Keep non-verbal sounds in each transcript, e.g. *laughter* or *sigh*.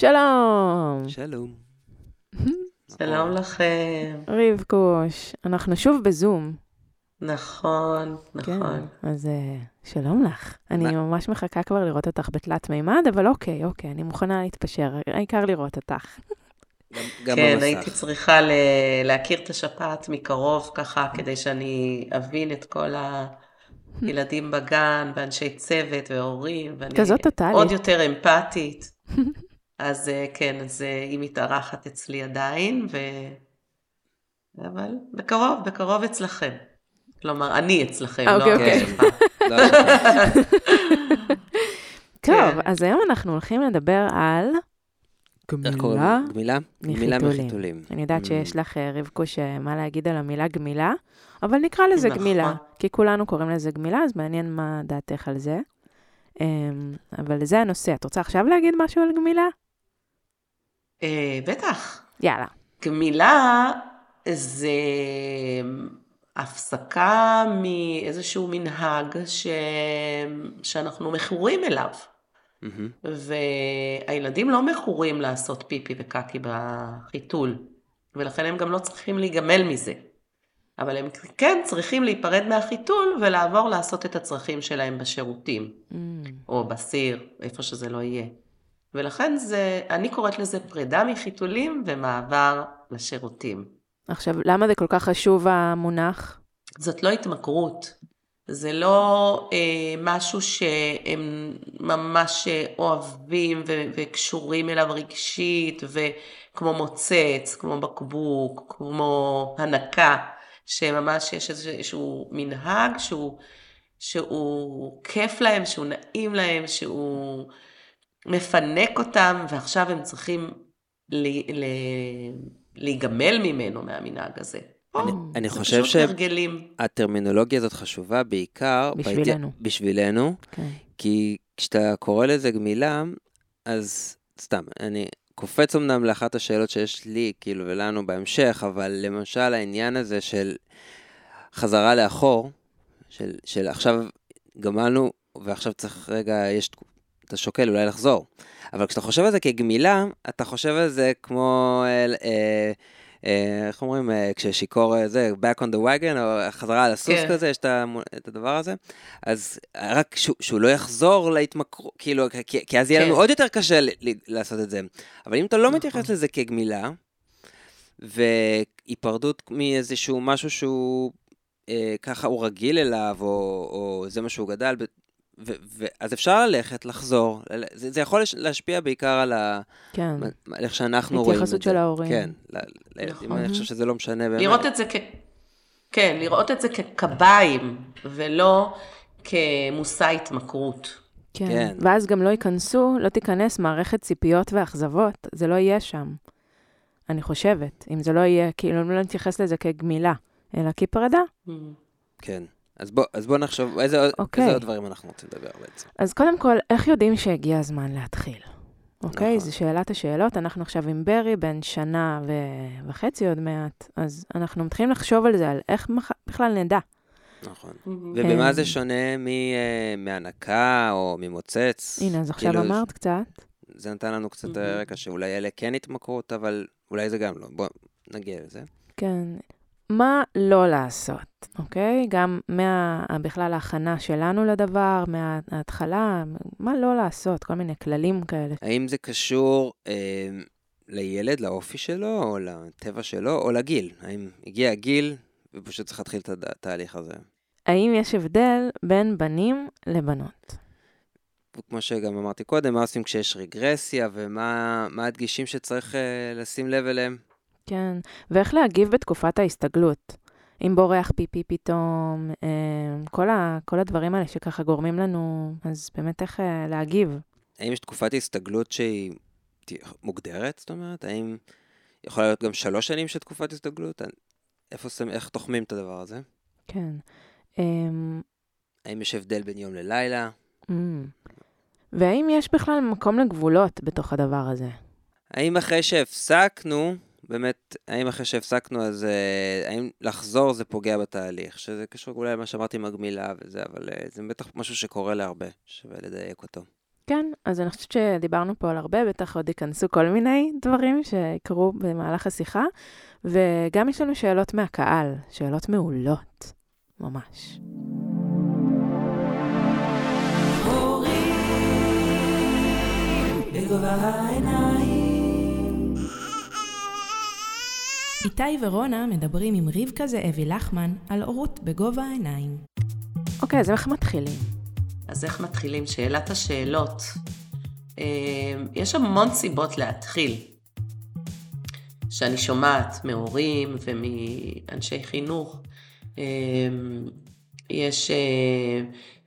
שלום. שלום. *laughs* שלום לכם. רבקוש, אנחנו שוב בזום. נכון, כן, נכון. אז אה, שלום לך. אני? ממש מחכה כבר לראות אותך בתלת מימד, אבל אוקיי, אוקיי, אני מוכנה להתפשר, העיקר לראות אותך. גם, גם כן, במסך. הייתי צריכה ל- להכיר את השפעת מקרוב ככה, כדי שאני אבין את כל הילדים בגן, ואנשי צוות והורים, ואני כזאת טוטאלית. עוד יותר אמפתית. *laughs* אז אה, כן, אז אה, היא מתארחת אצלי עדיין, ו... אבל בקרוב, בקרוב אצלכם. כלומר, אני אצלכם, לא אוקיי, אוקיי. לא. *laughs* טוב, כן. אז היום אנחנו הולכים לדבר על? גמילה גמילה? גמילה מחיתולים. אני יודעת Mm. שיש לך, אה, רבקוש, מה להגיד על המילה גמילה, אבל נקרא לזה נכון. גמילה, כי כולנו קוראים לזה גמילה, אז מעניין מה דעתך על זה. אמ, אבל זה הנושא. את רוצה עכשיו להגיד משהו על גמילה? אה, בטח. יאללה. גמילה זה הפסקה מאיזשהו מנהג ש... שאנחנו מכורים אליו. מהמם. והילדים לא מכורים לעשות פיפי וקקי בחיתול, ולכן הם גם לא צריכים להיגמל מזה. אבל הם כן צריכים להיפרד מהחיתול ולעבור לעשות את הצרכים שלהם בשירותים, אמ, או בסיר, איפה שזה לא יהיה. ולכן זה, אני קוראת לזה פרידה מחיתולים ומעבר לשירותים. עכשיו, למה זה כל כך חשוב המונח? זאת לא התמכרות, זה לא אה, משהו שהם ממש אוהבים ו- וקשורים אליו רגשית, וכמו מוצץ, כמו בקבוק, כמו הנקה, שממש יש איזשהו מנהג שהוא, שהוא כיף להם, שהוא נעים להם, שהוא מפנק אותם, ועכשיו הם צריכים ל- ל- להיגמל ממנו, מהמנהג הזה. אני- חושב פשוט ש- הרגלים. הטרמינולוגיה הזאת חשובה בעיקר... בשבילנו. בהתי- בשבילנו, כן. כי כשאתה קורא לזה גמילה, אז סתם, אני קופץ אמנם לאחת השאלות שיש לי, כאילו, ולנו בהמשך, אבל למשל העניין הזה של חזרה לאחור, של, של עכשיו גמלנו, ועכשיו צריך רגע, יש, אתה שוקל אולי לחזור. אבל כשאתה חושב על זה כגמילה, אתה חושב על זה כמו, אה, אה, אה, איך אומרים, אה, כששיכור זה, back on the wagon, או חזרה על הסוס כן. כזה, יש את הדבר הזה. אז רק שהוא, שהוא לא יחזור להתמכרות, כאילו, כי, כי אז יהיה לנו כן. עוד יותר קשה ל, ל, לעשות את זה. אבל אם אתה לא נכון. מתייחס לזה כגמילה, והיפרדות מאיזשהו משהו שהוא אה, ככה הוא רגיל אליו, או, או זה מה שהוא גדל, ו, ו, אז אפשר ללכת, לחזור. זה, זה יכול לש- להשפיע בעיקר על ה, כן. איך שאנחנו רואים את זה. התייחסות של ההורים. כן, ל- לילדים, נכון. אני חושב שזה לא משנה באמת. לראות את זה כ... כן, לראות את זה כקביים, ולא כמושא התמכרות. כן. כן. ואז גם לא ייכנסו, לא תיכנס מערכת ציפיות ואכזבות, זה לא יהיה שם. אני חושבת, אם זה לא יהיה, כאילו, לא נתייחס לזה כגמילה, אלא כפרידה. כן. אז בוא, אז בוא נחשוב, איזה, אוקיי. איזה עוד דברים אנחנו רוצים לדבר בעצם. אז קודם כל, איך יודעים שהגיע הזמן להתחיל? אוקיי? נכון. זו שאלת השאלות. אנחנו עכשיו עם ברי, בן שנה ו- וחצי עוד מעט, אז אנחנו מתחילים לחשוב על זה, על איך מח- בכלל נדע. נכון. כן. ובמה זה שונה מ, אה, מהנקה או ממוצץ? הנה, אז עכשיו כאילו, אמרת קצת. זה נתן לנו קצת. רקע שאולי אלה כן התמכרות, אבל אולי זה גם לא. בוא נגיע לזה. כן. מה לא לעשות, אוקיי? גם מה... בכלל ההכנה שלנו לדבר, מההתחלה, מה לא לעשות, כל מיני כללים כאלה. האם זה קשור אה, לילד, לאופי שלו, או לטבע שלו, או לגיל? האם הגיע הגיל ופשוט צריך להתחיל את התהליך הזה? האם יש הבדל בין בנים לבנות? כמו שגם אמרתי קודם, מה עושים כשיש רגרסיה, ומה מה הדגישים שצריך אה, לשים לב אליהם? כן. ואיך להגיב בתקופת ההסתגלות? אם בורח פיפי פתאום, אה, כל, ה, כל הדברים האלה שככה גורמים לנו, אז באמת איך אה, להגיב? האם יש תקופת הסתגלות שהיא מוגדרת? זאת אומרת, האם יכולה להיות גם שלוש שנים של תקופת הסתגלות? איפה שמים, איך תוחמים את הדבר הזה? כן. האם יש הבדל בין יום ללילה? אמ. והאם יש בכלל מקום לגבולות בתוך הדבר הזה? האם אחרי שהפסקנו, באמת, האם אחרי שהפסקנו, אז אה, האם לחזור זה פוגע בתהליך? שזה קשור אולי למה שאמרתי עם הגמילה וזה, אבל אה, זה בטח משהו שקורה להרבה, שווה לדייק אותו. כן, אז אני חושבת שדיברנו פה על הרבה, בטח עוד ייכנסו כל מיני דברים שיקרו במהלך השיחה, וגם יש לנו שאלות מהקהל, שאלות מעולות, ממש. איתי ורונה מדברים עם רבקה זאבי לחמן על הורות בגובה העיניים. אוקיי, אז איך מתחילים? אז איך מתחילים? שאלת השאלות. אה, יש המון סיבות להתחיל, שאני שומעת מהורים ומאנשי חינוך. אה, יש אה,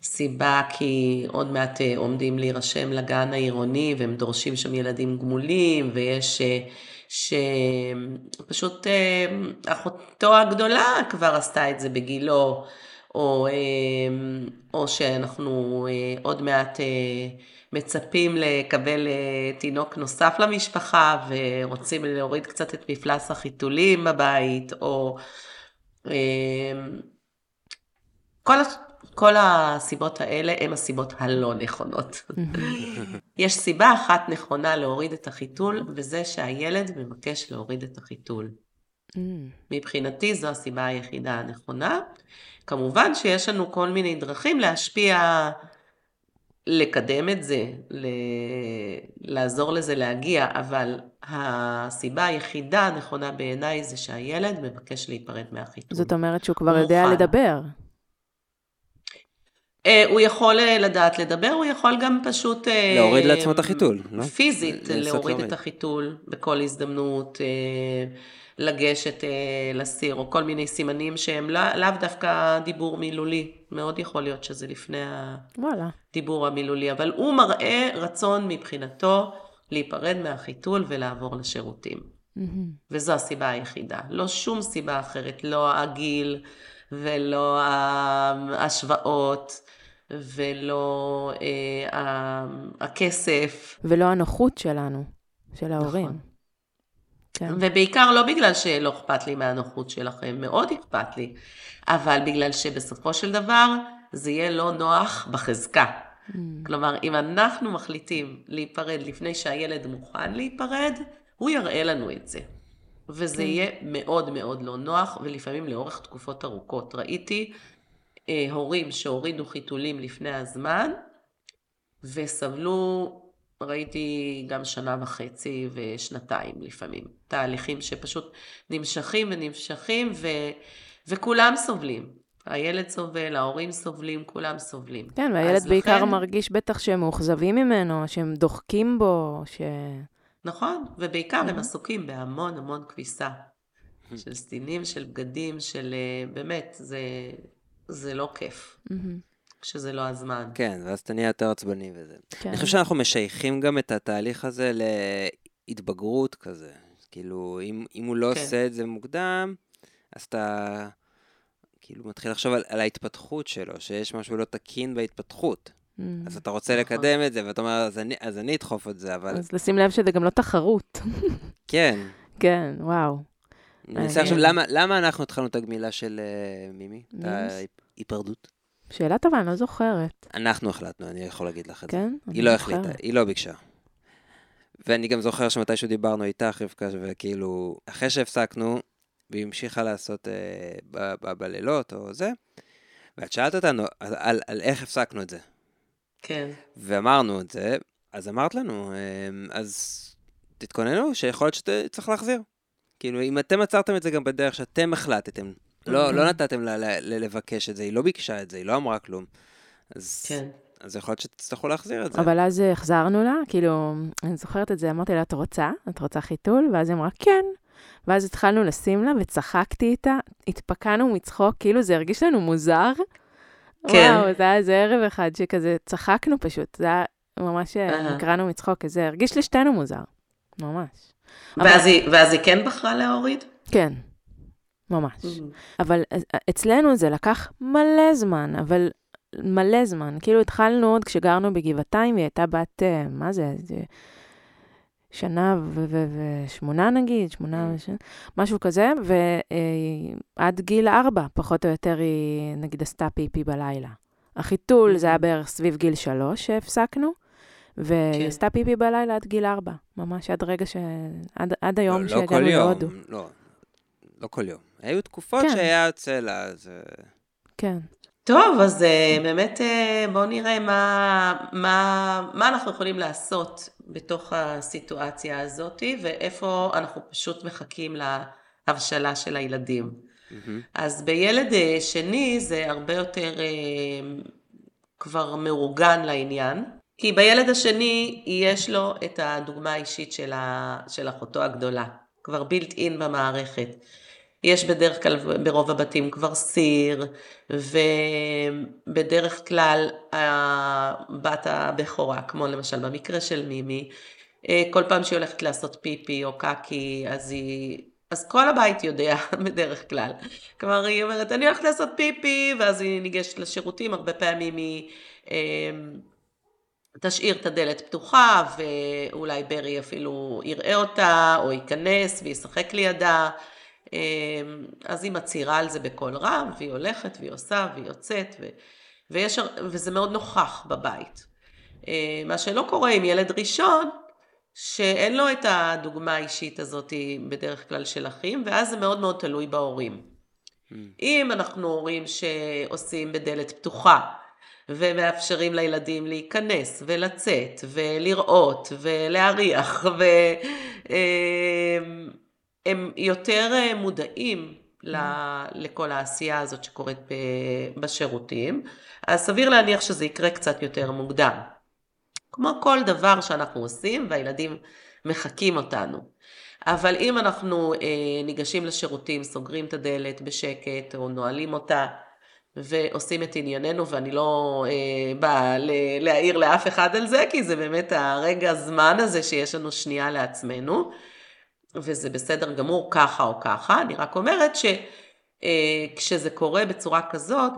סיבה כי עוד מעט עומדים להירשם לגן העירוני והם דורשים שם ילדים גמולים, ויש שפשוט אחותו הגדולה כבר עשתה את זה בגילו. או, אמ, או שאנחנו אה, עוד מעט אה, מצפים לקבל אה, תינוק נוסף למשפחה ורוצים להוריד קצת את מפלס החיתולים בבית, או כל, כל הסיבות האלה הן הסיבות הלא נכונות. *laughs* יש סיבה אחת נכונה להוריד את החיתול, וזה שהילד מבקש להוריד את החיתול. Mm. מבחינתי זו הסיבה היחידה הנכונה. כמובן שיש לנו כל מיני דרכים להשפיע, לקדם את זה, ל... לעזור לזה להגיע, אבל הסיבה היחידה הנכונה בעיניי זה שהילד מבקש להיפרד מהחיתול. זאת אומרת שהוא כבר יודע לדבר. Uh, הוא יכול uh, לדעת לדבר, הוא יכול גם פשוט... Uh, להוריד לעצמו את החיתול, לא? פיזית, להוריד את החיתול בכל הזדמנות. Uh, לגשת אה, לסיר, או כל מיני סימנים שהם לא, לאו דווקא דיבור מילולי. מאוד יכול להיות שזה לפני וואלה. הדיבור המילולי, אבל הוא מראה רצון מבחינתו להיפרד מהחיתול ולעבור לשירותים. Mm-hmm. וזו הסיבה היחידה. לא שום סיבה אחרת, לא הגיל ולא ההשוואות. ולא אה, הכסף. ולא הנוחות שלנו, של ההורים. נכון. כן. ובעיקר לא בגלל שלא אכפת לי מהנוחות שלכם, מאוד אכפת לי, אבל בגלל שבסופו של דבר זה יהיה לא נוח בחזקה. Mm. כלומר, אם אנחנו מחליטים להיפרד לפני שהילד מוכן להיפרד, הוא יראה לנו את זה. וזה כן. יהיה מאוד מאוד לא נוח, ולפעמים לאורך תקופות ארוכות. ראיתי אה, הורים שהורידו חיתולים לפני הזמן, וסבלו ראיתי גם שנה וחצי ושנתיים לפעמים. תהליכים שפשוט נמשכים ונמשכים ו... וכולם סובלים. הילד סובל, ההורים סובלים, כולם סובלים. כן, והילד בעיקר לכן... מרגיש בטח שהם מאוכזבים ממנו, שהם דוחקים בו, ש... נכון, ובעיקר הם עסוקים בהמון המון כביסה. של סדינים, של בגדים, של אה, באמת, זה, זה לא כיף. כשזה לא הזמן. כן, ואז אתה נהיה יותר עצבני וזה. כן. אני חושב שאנחנו משייכים גם את התהליך הזה להתבגרות כזה. כאילו, אם, אם הוא לא כן. עושה את זה מוקדם, אז אתה כאילו מתחיל לחשוב על, על ההתפתחות שלו, שיש משהו לא תקין בהתפתחות. Mm, אז אתה רוצה נכון. לקדם את זה, ואתה אומר, אז אני, אז אני אדחוף את זה, אבל... אז לשים לב שזה גם לא תחרות. *laughs* כן. כן, וואו. אני מנסה עכשיו, למה, למה אנחנו התחלנו את הגמילה של uh, מימי? את ההיפרדות? שאלה טובה, אני לא זוכרת. אנחנו החלטנו, אני יכול להגיד לך את זה. כן? היא לא החליטה, היא לא ביקשה. ואני גם זוכר שמתישהו דיברנו איתך, רבקה, וכאילו, אחרי שהפסקנו, והיא המשיכה לעשות אה, ב- ב- בלילות או זה, ואת שאלת אותנו על, על, על איך הפסקנו את זה. כן. ואמרנו את זה, אז אמרת לנו, אה, אז תתכוננו שיכול להיות שצריך להחזיר. כאילו, אם אתם עצרתם את זה גם בדרך שאתם החלטתם לא, לא נתתם לה לבקש את זה, היא לא ביקשה את זה, היא לא אמרה כלום. אז... כן. אז יכול להיות שתצטרכו להחזיר את זה. אבל אז החזרנו לה, כאילו, אני זוכרת את זה, אמרתי לה, את רוצה? את רוצה חיתול? ואז היא אמרה, כן. ואז התחלנו לשים לה, וצחקתי איתה, התפקענו מצחוק, כאילו זה הרגיש לנו מוזר. כן. וואו, זה היה איזה ערב אחד שכזה צחקנו פשוט, זה היה ממש, נקראנו מצחוק, זה הרגיש לשתינו מוזר, ממש. ואז, אבל... היא, ואז היא כן בחרה להוריד? כן. ממש. Mm-hmm. אבל אה, אצלנו זה לקח מלא זמן, אבל מלא זמן. כאילו התחלנו עוד כשגרנו בגבעתיים, היא הייתה בת, אה, מה זה, זה שנה ושמונה נגיד, שמונה mm. ושנה, משהו כזה, ועד גיל ארבע, פחות או יותר, היא נגיד עשתה פיפי בלילה. החיתול זה היה mm-hmm. בערך סביב גיל שלוש שהפסקנו, והיא כן. עשתה פיפי בלילה עד גיל ארבע, ממש עד רגע ש... עד, עד היום לא, לא שהגענו להודו. לא, לא כל יום. היו תקופות כן. שהיה יוצא לה, אז... אה, כן. טוב, אז אה, באמת אה, בואו נראה מה, מה, מה אנחנו יכולים לעשות בתוך הסיטואציה הזאת, ואיפה אנחנו פשוט מחכים להבשלה של הילדים. מהמם. אז בילד אה, שני זה הרבה יותר כבר מאורגן לעניין, כי בילד השני יש לו את הדוגמה האישית של, ה, של אחותו הגדולה, כבר בילט אין במערכת. יש בדרך כלל ברוב הבתים כבר סיר, ובדרך כלל הבת הבכורה, כמו למשל במקרה של מימי, אה, כל פעם שהיא הולכת לעשות פיפי או קקי, אז היא... אז כל הבית יודע *laughs* בדרך כלל. כלומר, היא אומרת, אני הולכת לעשות פיפי, ואז היא ניגשת לשירותים, הרבה פעמים היא אה, תשאיר את הדלת פתוחה, ואולי ברי אפילו יראה אותה, או ייכנס וישחק לידה. אה, אז היא מצהירה על זה בקול רם, והיא הולכת, והיא עושה, והיא יוצאת, ו... ויש... וזה מאוד נוכח בבית. אה, מה שלא קורה עם ילד ראשון, שאין לו את הדוגמה האישית הזאת בדרך כלל של אחים, ואז זה מאוד מאוד תלוי בהורים. אם אנחנו הורים שעושים בדלת פתוחה, ומאפשרים לילדים להיכנס ולצאת ולראות ולהריח, והם יותר מודעים ל- לכל העשייה הזאת שקורית בשירותים, אז סביר להניח שזה יקרה קצת יותר מוקדם. כמו כל דבר שאנחנו עושים והילדים מחקים אותנו. אבל אם אנחנו אה, ניגשים לשירותים, סוגרים את הדלת בשקט או נועלים אותה ועושים את ענייננו, ואני לא אה, באה להעיר לאף אחד על זה, כי זה באמת הרגע זמן הזה שיש לנו שנייה לעצמנו, וזה בסדר גמור ככה או ככה, אני רק אומרת ש... אה, קורה בצורה כזאת,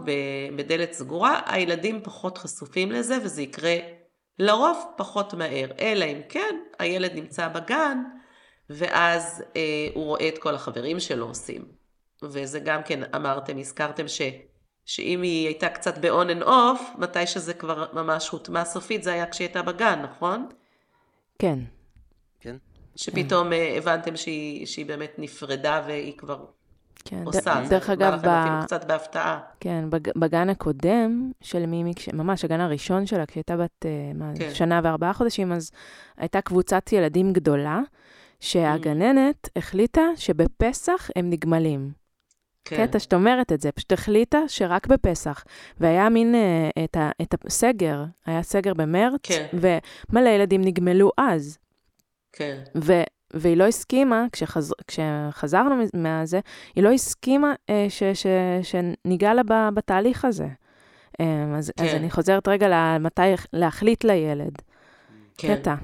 בדלת סגורה, הילדים פחות חשופים לזה וזה יקרה לרוב פחות מהר, אלא אם כן הילד נמצא בגן ואז אה, הוא רואה את כל החברים שלו עושים. וזה גם כן אמרתם, הזכרתם ש, שאם היא הייתה קצת ב-on and off, מתי שזה כבר ממש הוטמע סופית, זה היה כשהיא הייתה בגן, נכון? כן. כן? שפתאום אה, הבנתם שהיא, שהיא באמת נפרדה והיא כבר כן. ד- עושה. דרך זה אגב, ב... אפילו קצת בהפתעה. כן, בג... בגן הקודם של מימי. ממש הגן הראשון שלה, כשהייתה בת אה, מה, כן. שנה וארבעה חודשים, אז הייתה קבוצת ילדים גדולה, שהגננת החליטה שבפסח הם נגמלים. כן. קטע שאת אומרת את זה, פשוט החליטה שרק בפסח. והיה מין אה, את, ה... את הסגר, היה סגר במרץ, כן. ומלא ילדים נגמלו אז. כן. ו... והיא לא הסכימה, כשחז... כשחזרנו מ- מהזה, היא לא הסכימה אה, ש... ש... שניגע לה ב... בתהליך הזה. אה, אז, אז כן. אני חוזרת רגע למתי להחליט לילד. כן. קטע.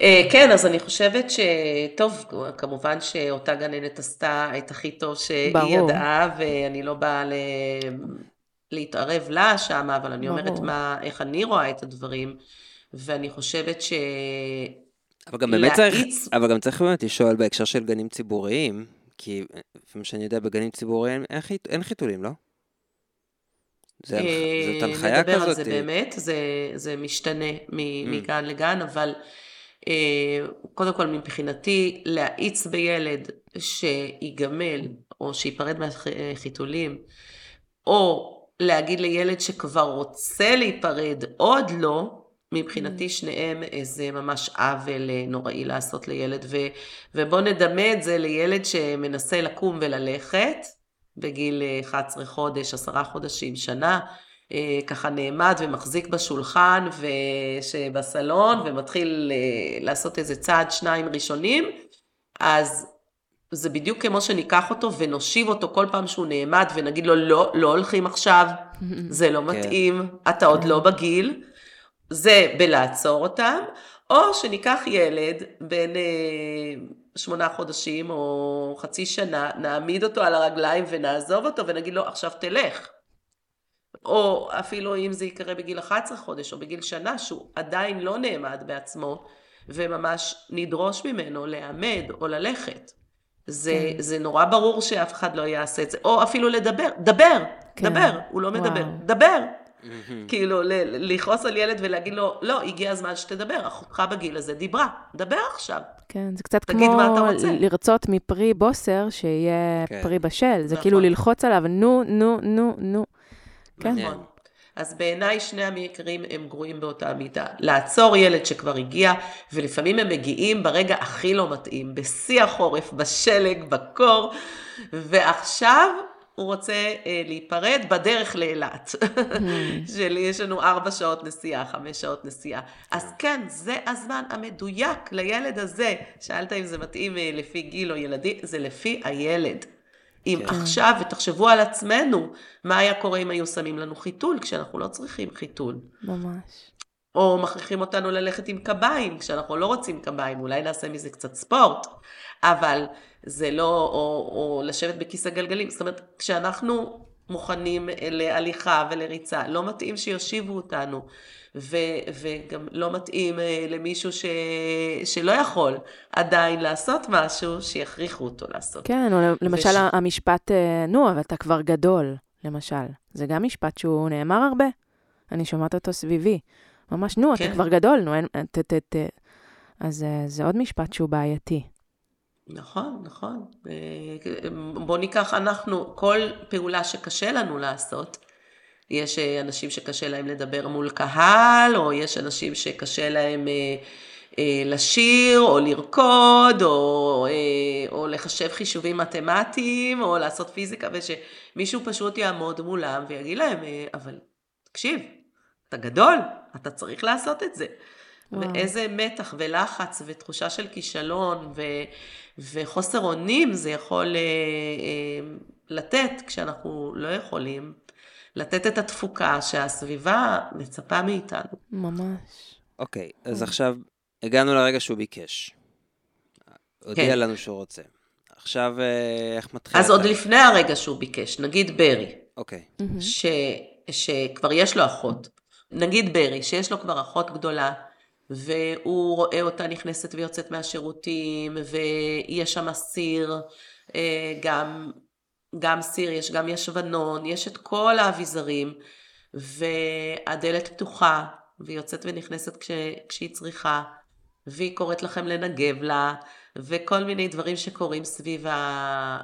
אה, כן, אז אני חושבת שטוב, כמובן שאותה גננת עשתה את הכי טוב שהיא ברור. ידעה, ואני לא באה ל... להתערב לה שמה, אבל אני אומרת ברור. מה, איך אני רואה את הדברים, ואני חושבת ש... אבל גם באמת צריך, אבל גם צריך באמת לשאול בהקשר של גנים ציבוריים, כי לפי מה שאני יודע, בגנים ציבוריים אין, חית, אין חיתולים, לא? זה, אה, זאת הנחיה נדבר על כזאת. זה באמת, זה, זה משתנה מ- מגן לגן, אבל אה, קודם כל מבחינתי להאיץ בילד שיגמל או שייפרד מהחיתולים, או להגיד לילד שכבר רוצה להיפרד, עוד לא, מבחינתי שניהם זה ממש עוול אה, נוראי לעשות לילד, ו, ובוא נדמה את זה לילד שמנסה לקום וללכת, בגיל אה, 11 חודש, 10 חודשים, שנה, אה, ככה נעמד ומחזיק בשולחן שבסלון ומתחיל אה, לעשות איזה צעד שניים ראשונים, אז זה בדיוק כמו שניקח אותו ונושיב אותו כל פעם שהוא נעמד ונגיד לו לא, לא הולכים עכשיו, *laughs* זה לא כן. מתאים, אתה עוד לא בגיל, זה בלעצור אותם, או שניקח ילד בן אה, שמונה חודשים או חצי שנה, נעמיד אותו על הרגליים ונעזוב אותו ונגיד לו עכשיו תלך. או אפילו אם זה יקרה בגיל 11 חודש או בגיל שנה, שהוא עדיין לא נעמד בעצמו, וממש נדרוש ממנו לעמד או ללכת. זה, כן. זה נורא ברור שאף אחד לא יעשה את זה, או אפילו לדבר, דבר, כן. דבר, הוא לא מדבר, וואו. דבר, כאילו, לכעוס על ילד ולהגיד לו, לא, הגיע הזמן שתדבר, אחותך בגיל הזה דיברה, דבר עכשיו. כן, זה קצת כמו לרצות מפרי בוסר שיהיה כן. פרי בשל, זה נכון. כאילו ללחוץ עליו, נו, נו, נו, נו. כן. נכון. אז בעיניי שני המקרים הם גרועים באותה מידה. לעצור ילד שכבר הגיע, ולפעמים הם מגיעים ברגע הכי לא מתאים, בשיא החורף, בשלג, בקור, ועכשיו הוא רוצה אה, להיפרד בדרך לאילת. Mm. *laughs* שלי יש לנו ארבע שעות נסיעה, חמש שעות נסיעה. אז כן, זה הזמן המדויק לילד הזה. שאלת אם זה מתאים אה, לפי גיל או ילדים, זה לפי הילד. אם כן. עכשיו, ותחשבו על עצמנו, מה היה קורה אם היו שמים לנו חיתול, כשאנחנו לא צריכים חיתול. ממש. או מכריחים אותנו ללכת עם קביים, כשאנחנו לא רוצים קביים, אולי נעשה מזה קצת ספורט, אבל זה לא, או, או לשבת בכיס הגלגלים. זאת אומרת, כשאנחנו מוכנים להליכה ולריצה, לא מתאים שיושיבו אותנו. ו, וגם לא מתאים אה, למישהו ש, שלא יכול עדיין לעשות משהו, שיכריחו אותו לעשות. כן, או למשל וש... המשפט, אה, נו, אבל אתה כבר גדול, למשל. זה גם משפט שהוא נאמר הרבה. אני שומעת אותו סביבי. ממש, נו, כן. אתה כבר גדול, נו, אין, ת, ת, ת. אז אה, זה עוד משפט שהוא בעייתי. נכון, נכון. בוא ניקח אנחנו, כל פעולה שקשה לנו לעשות, יש אה, אנשים שקשה להם לדבר מול קהל, או יש אנשים שקשה להם אה, אה, לשיר, או לרקוד, או, או לחשב חישובים מתמטיים, או לעשות פיזיקה, ושמישהו פשוט יעמוד מולם ויגיד להם, אבל תקשיב, אתה גדול, אתה צריך לעשות את זה. וואו. ואיזה מתח ולחץ ותחושה של כישלון ו, וחוסר אונים זה יכול אה, אה, לתת כשאנחנו לא יכולים לתת את התפוקה שהסביבה מצפה מאיתנו. ממש. אוקיי, okay, אז עכשיו הגענו לרגע שהוא ביקש. הודיע כן. לנו שהוא רוצה. עכשיו, אה, איך מתחיל? אז עוד לפני הרגע שהוא ביקש, נגיד ברי. אוקיי. Okay. ש, שכבר יש לו אחות. נגיד ברי, שיש לו כבר אחות גדולה, והוא רואה אותה נכנסת ויוצאת מהשירותים, ויש שם סיר, אה, גם גם סיר, יש גם ישבנון, יש את כל האביזרים, והדלת פתוחה, והיא יוצאת ונכנסת כש, כשהיא צריכה, והיא קוראת לכם לנגב לה, וכל מיני דברים שקורים סביב ה...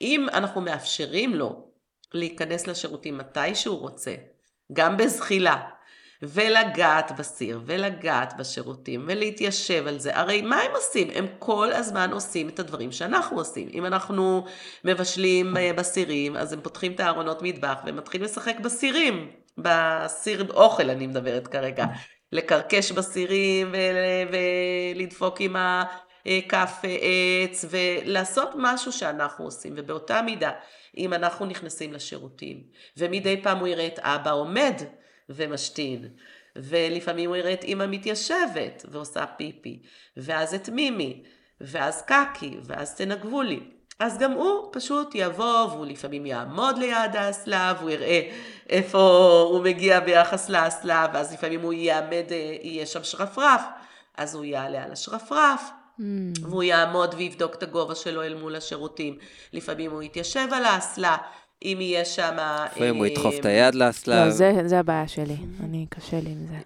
אם אנחנו מאפשרים לו להיכנס לשירותים מתי שהוא רוצה, גם בזחילה, ולגעת בסיר, ולגעת בשירותים, ולהתיישב על זה. הרי מה הם עושים? הם כל הזמן עושים את הדברים שאנחנו עושים. אם אנחנו מבשלים אה, בסירים, אז הם פותחים את הארונות מטבח ומתחילים לשחק בסירים. בסיר אוכל אני מדברת כרגע. לקרקש בסירים ולדפוק עם הכף עץ ולעשות משהו שאנחנו עושים. ובאותה מידה, אם אנחנו נכנסים לשירותים, ומדי פעם הוא יראה את אבא עומד, ומשתין. ולפעמים הוא יראה את אימא מתיישבת ועושה פיפי, ואז את מימי, ואז קקי, ואז תנגבו לי. אז גם הוא פשוט יבוא, והוא לפעמים יעמוד ליד האסלה, והוא יראה איפה הוא מגיע ביחס לאסלה, ואז לפעמים הוא יעמד, אה, יהיה שם שרפרף, אז הוא יעלה על השרפרף, mm. והוא יעמוד ויבדוק את הגובה שלו אל מול השירותים. לפעמים הוא יתיישב על האסלה, אם יהיה שם... לפעמים הוא ידחוף את היד לאסלה. לא, זה הבעיה שלי, אני, קשה לי עם זה.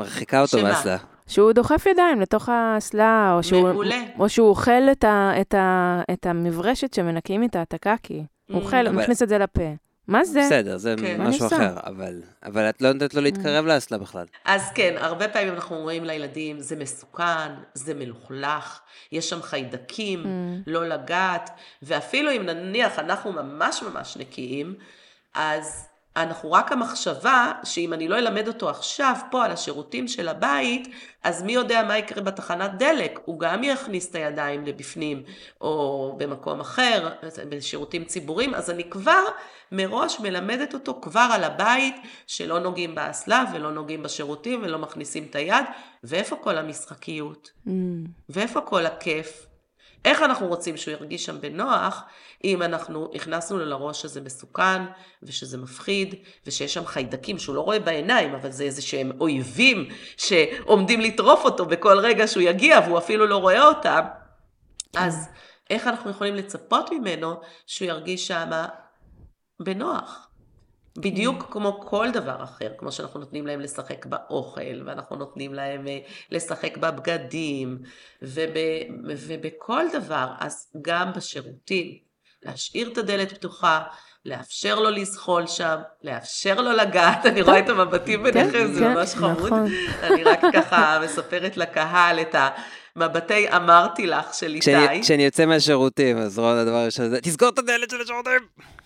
מרחיקה אותו מהאסלה. שהוא דוחף ידיים לתוך האסלה, או שהוא, או שהוא אוכל את, ה, את, ה, את המברשת שמנקים איתה, את הקקי. הוא mm. אוכל, הוא מכניס את זה לפה. מה זה? בסדר, זה כן. משהו אחר, אבל, אבל את לא נותנת לו להתקרב. לאסלה בכלל. אז כן, הרבה פעמים אנחנו אומרים לילדים, זה מסוכן, זה מלוכלך, יש שם חיידקים, mm. לא לגעת, ואפילו אם נניח אנחנו ממש ממש נקיים, אז אנחנו רק המחשבה שאם אני לא אלמד אותו עכשיו פה על השירותים של הבית, אז מי יודע מה יקרה בתחנת דלק, הוא גם יכניס את הידיים לבפנים או במקום אחר, בשירותים ציבוריים, אז אני כבר מראש מלמדת אותו כבר על הבית שלא נוגעים באסלה ולא נוגעים בשירותים ולא מכניסים את היד, ואיפה כל המשחקיות? Mm. ואיפה כל הכיף? איך אנחנו רוצים שהוא ירגיש שם בנוח, אם אנחנו הכנסנו לו לראש שזה מסוכן, ושזה מפחיד, ושיש שם חיידקים שהוא לא רואה בעיניים, אבל זה איזה שהם אויבים שעומדים לטרוף אותו בכל רגע שהוא יגיע, והוא אפילו לא רואה אותם. אז איך אנחנו יכולים לצפות ממנו שהוא ירגיש שם בנוח? בדיוק כמו כל דבר אחר, כמו שאנחנו נותנים להם לשחק באוכל, ואנחנו נותנים להם אה, לשחק בבגדים, וב, ובכל דבר, אז גם בשירותים, להשאיר את הדלת פתוחה, לאפשר לו לזחול שם, לאפשר לו לגעת, אני רואה את המבטים כן, ביניכם, זה כן, ממש חמוד. נכון. אני רק ככה מספרת לקהל את המבטי אמרתי לך של איתי. כשאני, יוצא מהשירותים, אז רון הדבר הראשון זה, תסגור את הדלת של השירותים!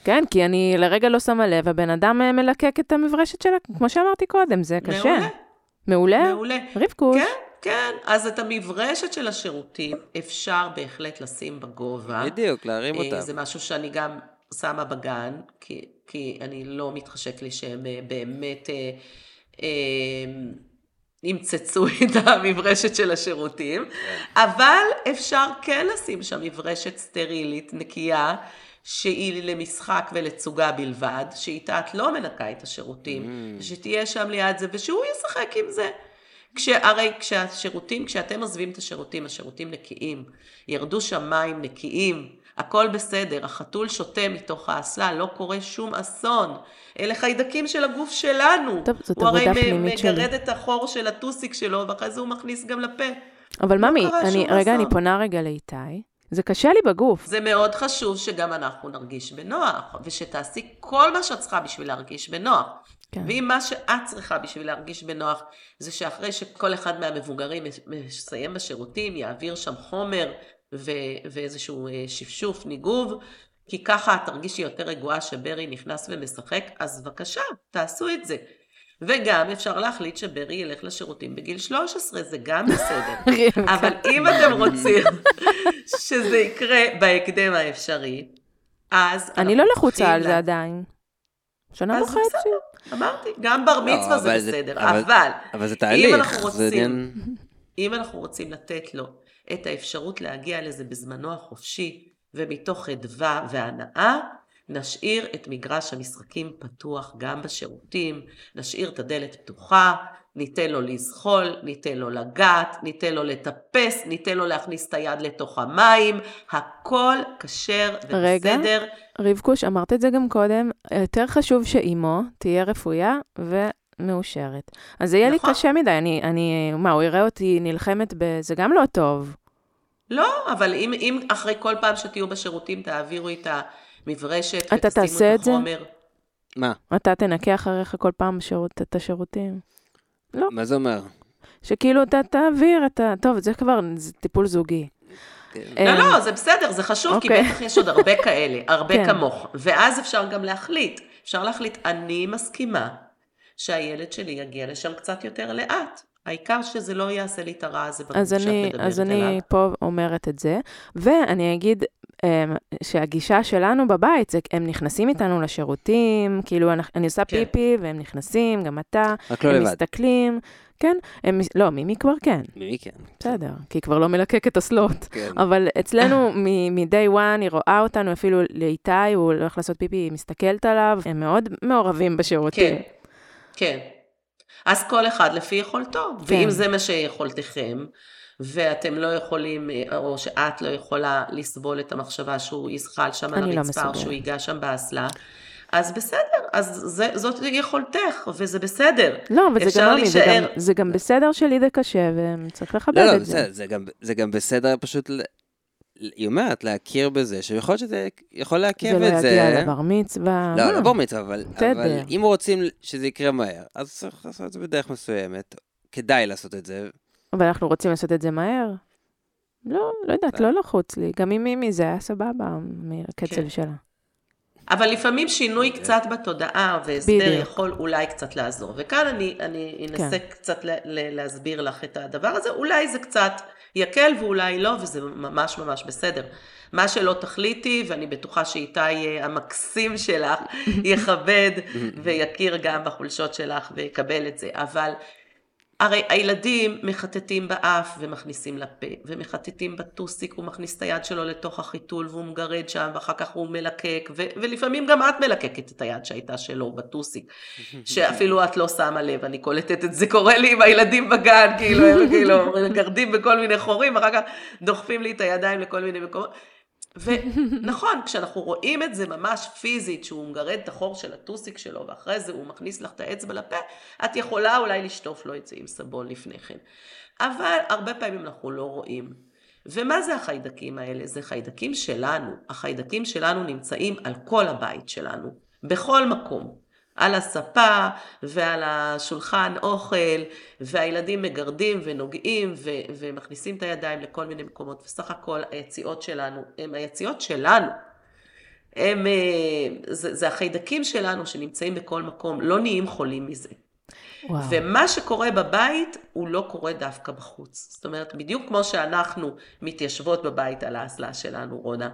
כן, כי אני לרגע לא שמה לב, הבן אדם אה, מלקק את המברשת שלה, כמו שאמרתי קודם, זה קשה. מעולה, מעולה? מעולה. רבקוש. כן, כן, אז את המברשת של השירותים אפשר בהחלט לשים בגובה. בדיוק, להרים אה, אותם. זה משהו שאני גם שמה בגן, כי, כי אני לא מתחשק לי שהם אה, באמת אה, אה, ימצצו *laughs* את המברשת של השירותים, אבל אפשר כן לשים שם מברשת סטרילית, נקייה, שהיא למשחק ולתצוגה בלבד, שאיתה את לא מנקה את השירותים, Mm. שתהיה שם ליד זה ושהוא ישחק עם זה. כשהרי כשהשירותים, כשאתם עוזבים את השירותים, השירותים נקיים, ירדו שם מים נקיים, הכל בסדר, החתול שותה מתוך האסלה, לא קורה שום אסון. אלה חיידקים של הגוף שלנו. טוב, זאת הוא הרי עבודה פנימית שלי. מגרד את החור של הטוסיק שלו, ואחרי זה הוא מכניס גם לפה. אבל ממי, לא קרה אני, רגע, אני אסון. פונה רגע לאיתי. זה קשה לי בגוף. זה מאוד חשוב שגם אנחנו נרגיש בנוח, ושתעשי כל מה שאת צריכה בשביל להרגיש בנוח. כן. ואם מה שאת צריכה בשביל להרגיש בנוח, זה שאחרי שכל אחד מהמבוגרים מסיים בשירותים, יעביר שם חומר ו- ואיזשהו אה, שפשוף, ניגוב, כי ככה את תרגישי יותר רגועה שברי נכנס ומשחק, אז בבקשה, תעשו את זה. וגם אפשר להחליט שברי ילך לשירותים בגיל 13, זה גם בסדר. *laughs* אבל אם אתם רוצים שזה יקרה בהקדם האפשרי, אז... אני לא לחוצה על זה עדיין. שנה אז וחצי. בסדר, אמרתי, גם בר מצווה לא, זה אבל זה- בסדר, אבל- אבל אבל זה אם תהליך, אנחנו זה רוצים, עניין... אם אנחנו רוצים לתת לו את האפשרות להגיע לזה בזמנו החופשי ומתוך חדווה והנאה, נשאיר את מגרש המשחקים פתוח גם בשירותים, נשאיר את הדלת פתוחה, ניתן לו לזחול, ניתן לו לגעת, ניתן לו לטפס, ניתן לו להכניס את היד לתוך המים, הכל כשר רגע. ובסדר. רבקוש, אמרת את זה גם קודם, יותר חשוב שאימו תהיה רפויה ומאושרת. אז זה יהיה לי נכון. קשה מדי, אני, אני, מה, הוא יראה אותי נלחמת ב... זה גם לא טוב. לא, אבל אם, אם אחרי כל פעם שתהיו בשירותים תעבירו את המברשת אתה תעשה את את זה? מה? אתה תנקה אחריך כל פעם שירות, את השירותים. מה זה אומר? שכאילו אתה תעביר את ה... טוב, זה כבר זה טיפול זוגי. כן. לא, אה, לא, זה בסדר, זה חשוב, כי אוקיי. בטח יש עוד הרבה כאלה, הרבה כן. כמוך. ואז אפשר גם להחליט. אפשר להחליט, אני מסכימה שהילד שלי יגיע לשם קצת יותר לאט. העיקר שזה לא יעשה לי את הרע הזה בגוף אז שאת אני, מדברת אז אני אליו. פה אומרת את זה, ואני אגיד שהגישה שלנו בבית, זה הם נכנסים איתנו לשירותים, כאילו אני, אני עושה כן. פיפי, והם נכנסים, גם אתה, רק לא הם לבד. מסתכלים, כן, הם, לא, מימי כבר כן, מי כן? בסדר, כי היא כבר לא מלקק את אסלות. כן. אבל אצלנו מ-day one היא רואה אותנו, אפילו לאיתי, הוא הולך לעשות פיפי, היא מסתכלת עליו, הם מאוד מעורבים בשירותים. כן, כן. אז כל אחד לפי יכולתו. כן. ואם זה מה שיכולתכם, ואתם לא יכולים, או שאת לא יכולה לסבול את המחשבה שהוא יזחל שם על אני לא הרצפה, או מסוגלת. שהוא ייגע שם באסלה, אז בסדר, אז זה, זאת יכולתך, וזה בסדר. לא, אבל זה אפשר גם, ממי, זה, להישאר- גם, זה גם בסדר שלי זה קשה, וצריך לכבד לא, לא, את זה. בסדר, זה גם- זה גם בסדר פשוט, היא אומרת, להכיר בזה, שיכול להיות שזה יכול לעכב זה לא את זה. יגיע לבר מצווה. לא? לא בר מצווה, אבל. אבל אם רוצים שזה יקרה מהר, אז צריך לעשות את זה בדרך מסוימת. כדאי לעשות את זה. אבל אנחנו רוצים לעשות את זה מהר. לא, לא יודעת, בסדר. לא לחוץ לי. גם עם מימי זה היה סבבה, מהקצב כן. שלה. אבל לפעמים שינוי כן. קצת בתודעה והסדר בדיוק. יכול אולי קצת לעזור. וכאן אני, אני אנסה כן. קצת ל, ל, להסביר לך את הדבר הזה, אולי זה קצת יקל ואולי לא, וזה ממש ממש בסדר. מה שלא תחליטי, ואני בטוחה שאיתי אה, המקסים שלך *laughs* יכבד *laughs* ויכיר גם בחולשות שלך ויקבל את זה, אבל הרי הילדים מחטטים באף ומכניסים לפה, ומחטטים בטוסיק, הוא מכניס את היד שלו לתוך החיתול והוא מגרד שם, ואחר כך הוא מלקק, ו- ולפעמים גם את מלקקת את היד שהייתה שלו בטוסיק, שאפילו את לא שמה לב, אני קולטת את זה, קורה לי עם הילדים בגן, כאילו, כאילו מגרדים בכל מיני חורים, אחר כך דוחפים לי את הידיים לכל מיני מקומות. ונכון, *laughs* כשאנחנו רואים את זה ממש פיזית, שהוא מגרד את החור של הטוסיק שלו, ואחרי זה הוא מכניס לך את האצבע לפה, את יכולה אולי לשטוף לו את זה עם סבון לפני כן. אבל הרבה פעמים אנחנו לא רואים. ומה זה החיידקים האלה? זה חיידקים שלנו. החיידקים שלנו נמצאים על כל הבית שלנו, בכל מקום. על הספה ועל השולחן אוכל, והילדים מגרדים ונוגעים ו- ומכניסים את הידיים לכל מיני מקומות, וסך הכל היציאות שלנו הם היציאות שלנו. הם, אה, זה, זה החיידקים שלנו שנמצאים בכל מקום, לא נהיים חולים מזה. וואו. ומה שקורה בבית, הוא לא קורה דווקא בחוץ. זאת אומרת, בדיוק כמו שאנחנו מתיישבות בבית על האסלה שלנו, רונה,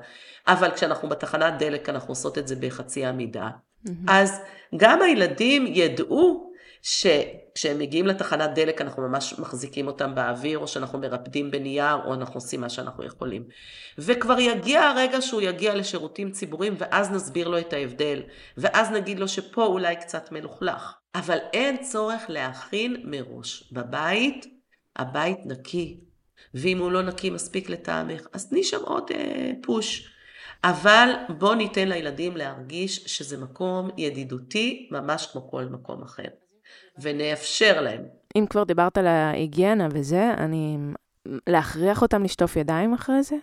אבל כשאנחנו בתחנת דלק, אנחנו עושות את זה בחצי עמידה. Mm-hmm. אז גם הילדים ידעו שכשהם מגיעים לתחנת דלק אנחנו ממש מחזיקים אותם באוויר, או שאנחנו מרפדים בנייר, או אנחנו עושים מה שאנחנו יכולים. וכבר יגיע הרגע שהוא יגיע לשירותים ציבוריים, ואז נסביר לו את ההבדל, ואז נגיד לו שפה אולי קצת מלוכלך. אבל אין צורך להכין מראש. בבית, הבית נקי. ואם הוא לא נקי מספיק לטעמך, אז תני שם עוד אה, פוש. אבל בוא ניתן לילדים להרגיש שזה מקום ידידותי, ממש כמו כל מקום אחר. ונאפשר להם. אם כבר דיברת על ההיגיינה וזה, אני... להכריח אותם לשטוף ידיים אחרי זה?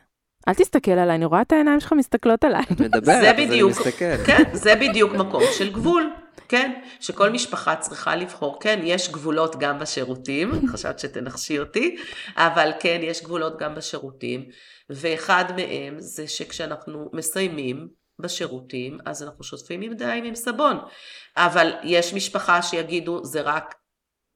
אל תסתכל עליי, אני רואה את העיניים שלך מסתכלות עליי. את מדברת, אז אני מסתכל. כן, זה בדיוק מקום של גבול. כן, שכל משפחה צריכה לבחור. כן, יש גבולות גם בשירותים, חשבת שתנחשי אותי, אבל כן, יש גבולות גם בשירותים, ואחד מהם זה שכשאנחנו מסיימים בשירותים, אז אנחנו שוטפים ידיים עם סבון. אבל יש משפחה שיגידו, זה רק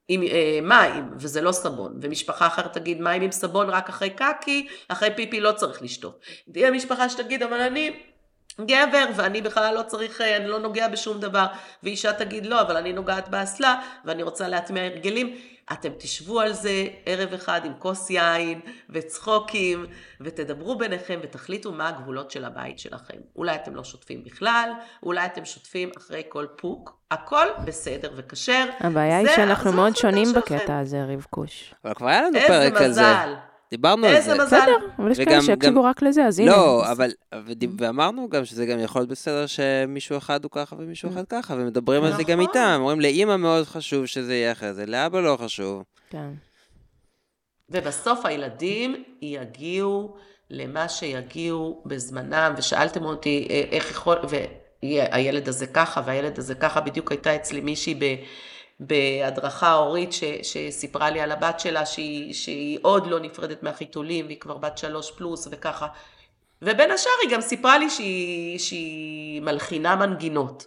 עם אה, מים, וזה לא סבון, ומשפחה אחרת תגיד מים עם סבון רק אחרי קקי, אחרי פיפי לא צריך לשטוף. תהיה משפחה שתגיד, אבל אני גבר, ואני בכלל לא צריך, אה, אני לא נוגע בשום דבר, ואישה תגיד לא, אבל אני נוגעת באסלה, ואני רוצה להטמיע הרגלים. אתם תשבו על זה ערב אחד עם כוס יין וצחוקים, ותדברו ביניכם ותחליטו מה הגבולות של הבית שלכם. אולי אתם לא שוטפים בכלל, אולי אתם שוטפים אחרי כל פוק, הכל בסדר וכשר. הבעיה היא שאנחנו מאוד שונים בקטע הזה, רבקוש. אבל כבר היה לנו פרק על זה. איזה מזל. דיברנו על זה. בסדר, אבל יש כאלה שיקשיבו רק לזה, אז הנה. לא, אבל, ואמרנו גם שזה גם יכול להיות בסדר שמישהו אחד הוא ככה ומישהו אחד ככה, ומדברים על זה גם נכון. איתם. אומרים, לאימא מאוד חשוב שזה יהיה אחרי זה, לאבא לא חשוב. כן. ובסוף הילדים יגיעו למה שיגיעו בזמנם, ושאלתם אותי אה, איך יכול, והילד הזה ככה, והילד הזה ככה, בדיוק הייתה אצלי מישהי ב... בהדרכה הורית ש, שסיפרה לי על הבת שלה שהיא, שהיא עוד לא נפרדת מהחיתולים והיא כבר בת שלוש פלוס וככה. ובין השאר היא גם סיפרה לי שהיא, שהיא מלחינה מנגינות.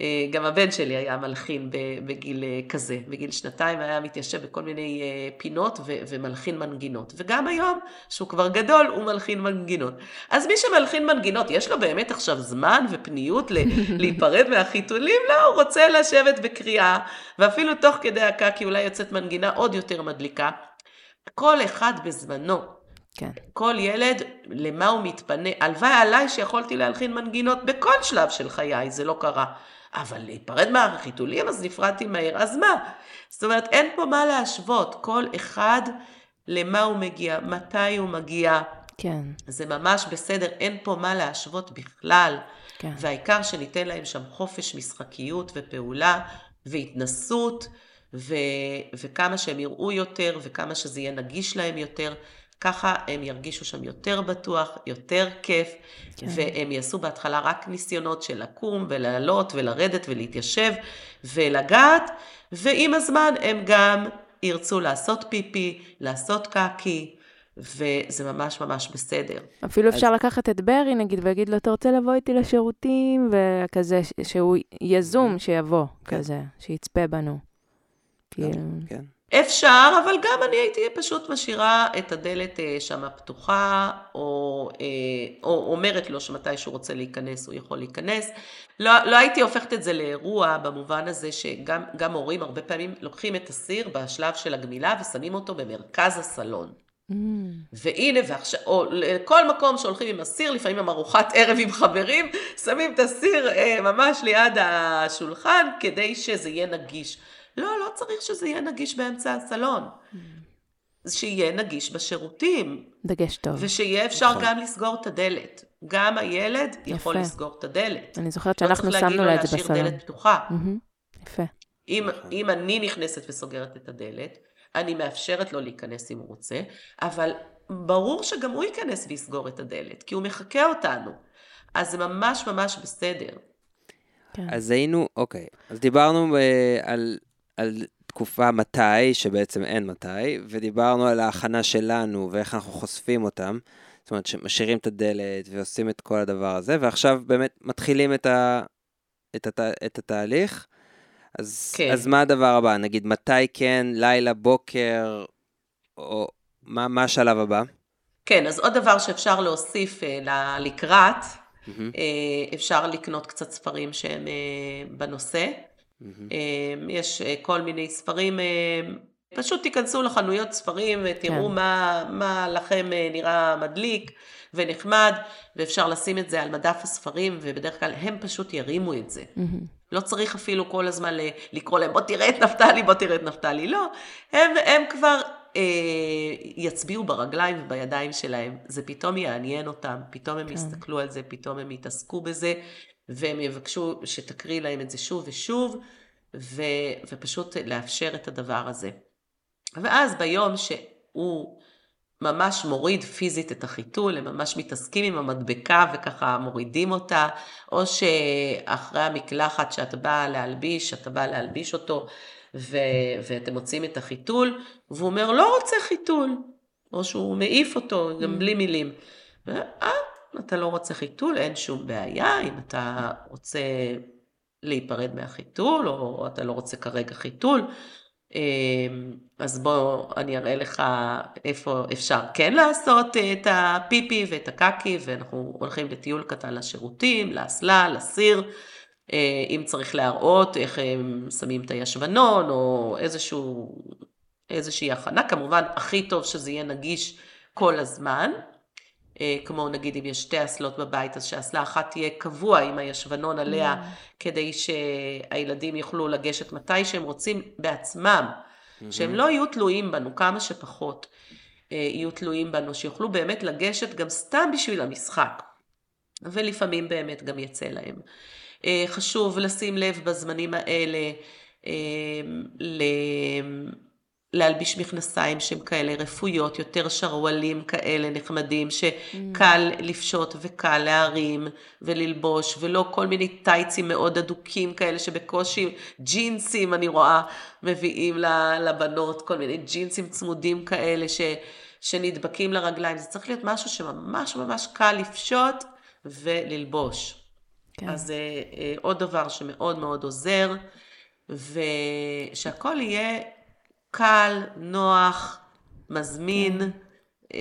אה, גם הבן שלי היה מלחין בגיל אה, כזה, בגיל שנתיים היה מתיישב בכל מיני אה, פינות ומלחין מנגינות. וגם היום, שהוא כבר גדול, הוא מלחין מנגינות. אז מי שמלחין מנגינות, יש לו באמת עכשיו זמן ופניות *laughs* להיפרד מהחיתולים? לא, הוא רוצה לשבת בקריאה, ואפילו תוך כדי הקקי אולי יוצאת מנגינה עוד יותר מדליקה. כל אחד בזמנו. כן. כל ילד, למה הוא מתפנה? הלוואי עליי שיכולתי להלחין מנגינות בכל שלב של חיי, זה לא קרה. אבל להיפרד מהחיתולים אז נפרדתי מהר, אז מה? זאת אומרת, אין פה מה להשוות, כל אחד למה הוא מגיע, מתי הוא מגיע. כן. זה ממש בסדר, אין פה מה להשוות בכלל. כן. והעיקר שניתן להם שם חופש משחקיות ופעולה והתנסות, ו... וכמה שהם יראו יותר וכמה שזה יהיה נגיש להם יותר. ככה הם ירגישו שם יותר בטוח, יותר כיף, כן. והם יעשו בהתחלה רק ניסיונות של לקום ולעלות ולרדת ולהתיישב ולגעת, ועם הזמן הם גם ירצו לעשות פיפי, לעשות קקי. וזה ממש ממש בסדר. אפילו אז... אפשר לקחת את ברי, נגיד, ולהגיד לו, אתה רוצה לבוא איתי לשירותים, וכזה, שהוא יזום שיבוא, כן. כזה, שיצפה בנו. כן. כן. אפשר, אבל גם אני הייתי פשוט משאירה את הדלת אה, שם פתוחה, או, אה, או אומרת לו שמתי שהוא רוצה להיכנס, הוא יכול להיכנס. לא, לא הייתי הופכת את זה לאירוע במובן הזה שגם הורים הרבה פעמים לוקחים את הסיר בשלב של הגמילה ושמים אותו במרכז הסלון. Mm. והנה, ועכשיו, או לכל מקום שהולכים עם הסיר, לפעמים עם ארוחת ערב עם חברים, שמים את הסיר אה, ממש ליד השולחן כדי שזה יהיה נגיש. לא, לא צריך שזה יהיה נגיש באמצע הסלון. שיהיה נגיש בשירותים. דגש טוב. ושיהיה אפשר נכון. גם לסגור את הדלת. גם הילד יכול יפה. לסגור את הדלת. אני זוכרת לא שאנחנו צריך להגיד שמנו לו לה את זה להשאיר בסלון. דלת פתוחה. מהמם, יפה. אם, נכון. אם אני נכנסת וסוגרת את הדלת, אני מאפשרת לו להיכנס אם הוא רוצה, אבל ברור שגם הוא ייכנס ויסגור את הדלת, כי הוא מחקה אותנו. אז זה ממש ממש בסדר. כן. אז היינו, אוקיי, אז דיברנו אה, על, על תקופה מתי, שבעצם אין מתי, ודיברנו על ההכנה שלנו ואיך אנחנו חושפים אותם. זאת אומרת, שמשאירים את הדלת ועושים את כל הדבר הזה, ועכשיו באמת מתחילים את, ה, את, הת, את התהליך. אז, כן. אז מה הדבר הבא? נגיד, מתי כן, לילה, בוקר, או מה, מה השלב הבא? כן, אז עוד דבר שאפשר להוסיף אה, לקראת, מהמם, אה, אפשר לקנות קצת ספרים שהם אה, בנושא. מהמם. אה, יש אה, כל מיני ספרים, אה, פשוט תיכנסו לחנויות ספרים ותראו כן. מה, מה לכם אה, נראה מדליק ונחמד, ואפשר לשים את זה על מדף הספרים, ובדרך כלל הם פשוט ירימו את זה. מהמם. לא צריך אפילו כל הזמן לקרוא להם, בוא תראה את נפתלי, בוא תראה את נפתלי. לא, הם, הם כבר אה, יצביעו ברגליים ובידיים שלהם. זה פתאום יעניין אותם, פתאום הם כן. יסתכלו על זה, פתאום הם יתעסקו בזה, והם יבקשו שתקריא להם את זה שוב ושוב, ו, ופשוט לאפשר את הדבר הזה. ואז ביום שהוא ממש מוריד פיזית את החיתול, הם ממש מתעסקים עם המדבקה וככה מורידים אותה, או שאחרי המקלחת שאתה בא להלביש, אתה בא להלביש אותו, ו- ואתם מוצאים את החיתול, והוא אומר, לא רוצה חיתול, או שהוא מעיף אותו, גם בלי מילים. ו- אה, אתה לא רוצה חיתול, אין שום בעיה, אם אתה רוצה להיפרד מהחיתול, או אתה לא רוצה כרגע חיתול, אמ, אז בוא אני אראה לך איפה אפשר כן לעשות אה, את הפיפי ואת הקקי, ואנחנו הולכים לטיול קטן לשירותים, לאסלה, לסיר, אה, אם צריך להראות איך הם שמים את הישבנון, או איזשהו, איזושהי הכנה, כמובן הכי טוב שזה יהיה נגיש כל הזמן. אה, כמו נגיד אם יש שתי אסלות בבית, אז שאסלה אחת תהיה קבוע עם הישבנון עליה, כדי שהילדים יוכלו לגשת מתי שהם רוצים בעצמם, שהם לא יהיו תלויים בנו, כמה שפחות אה, יהיו תלויים בנו, שיוכלו באמת לגשת גם סתם בשביל המשחק, ולפעמים באמת גם יצא להם. אה, חשוב לשים לב בזמנים האלה ל- להלביש מכנסיים שהם כאלה רפויות, יותר שרוולים כאלה נחמדים, שקל לפשוט וקל להרים וללבוש, ולא כל מיני טייצים מאוד אדוקים כאלה שבקושי ג'ינסים אני רואה מביאים לבנות, כל מיני ג'ינסים צמודים כאלה ש, שנדבקים לרגליים. זה צריך להיות משהו שממש ממש קל לפשוט וללבוש. כן. אז זה אה, עוד דבר שמאוד מאוד עוזר, ושהכול יהיה קל, נוח, מזמין, אה,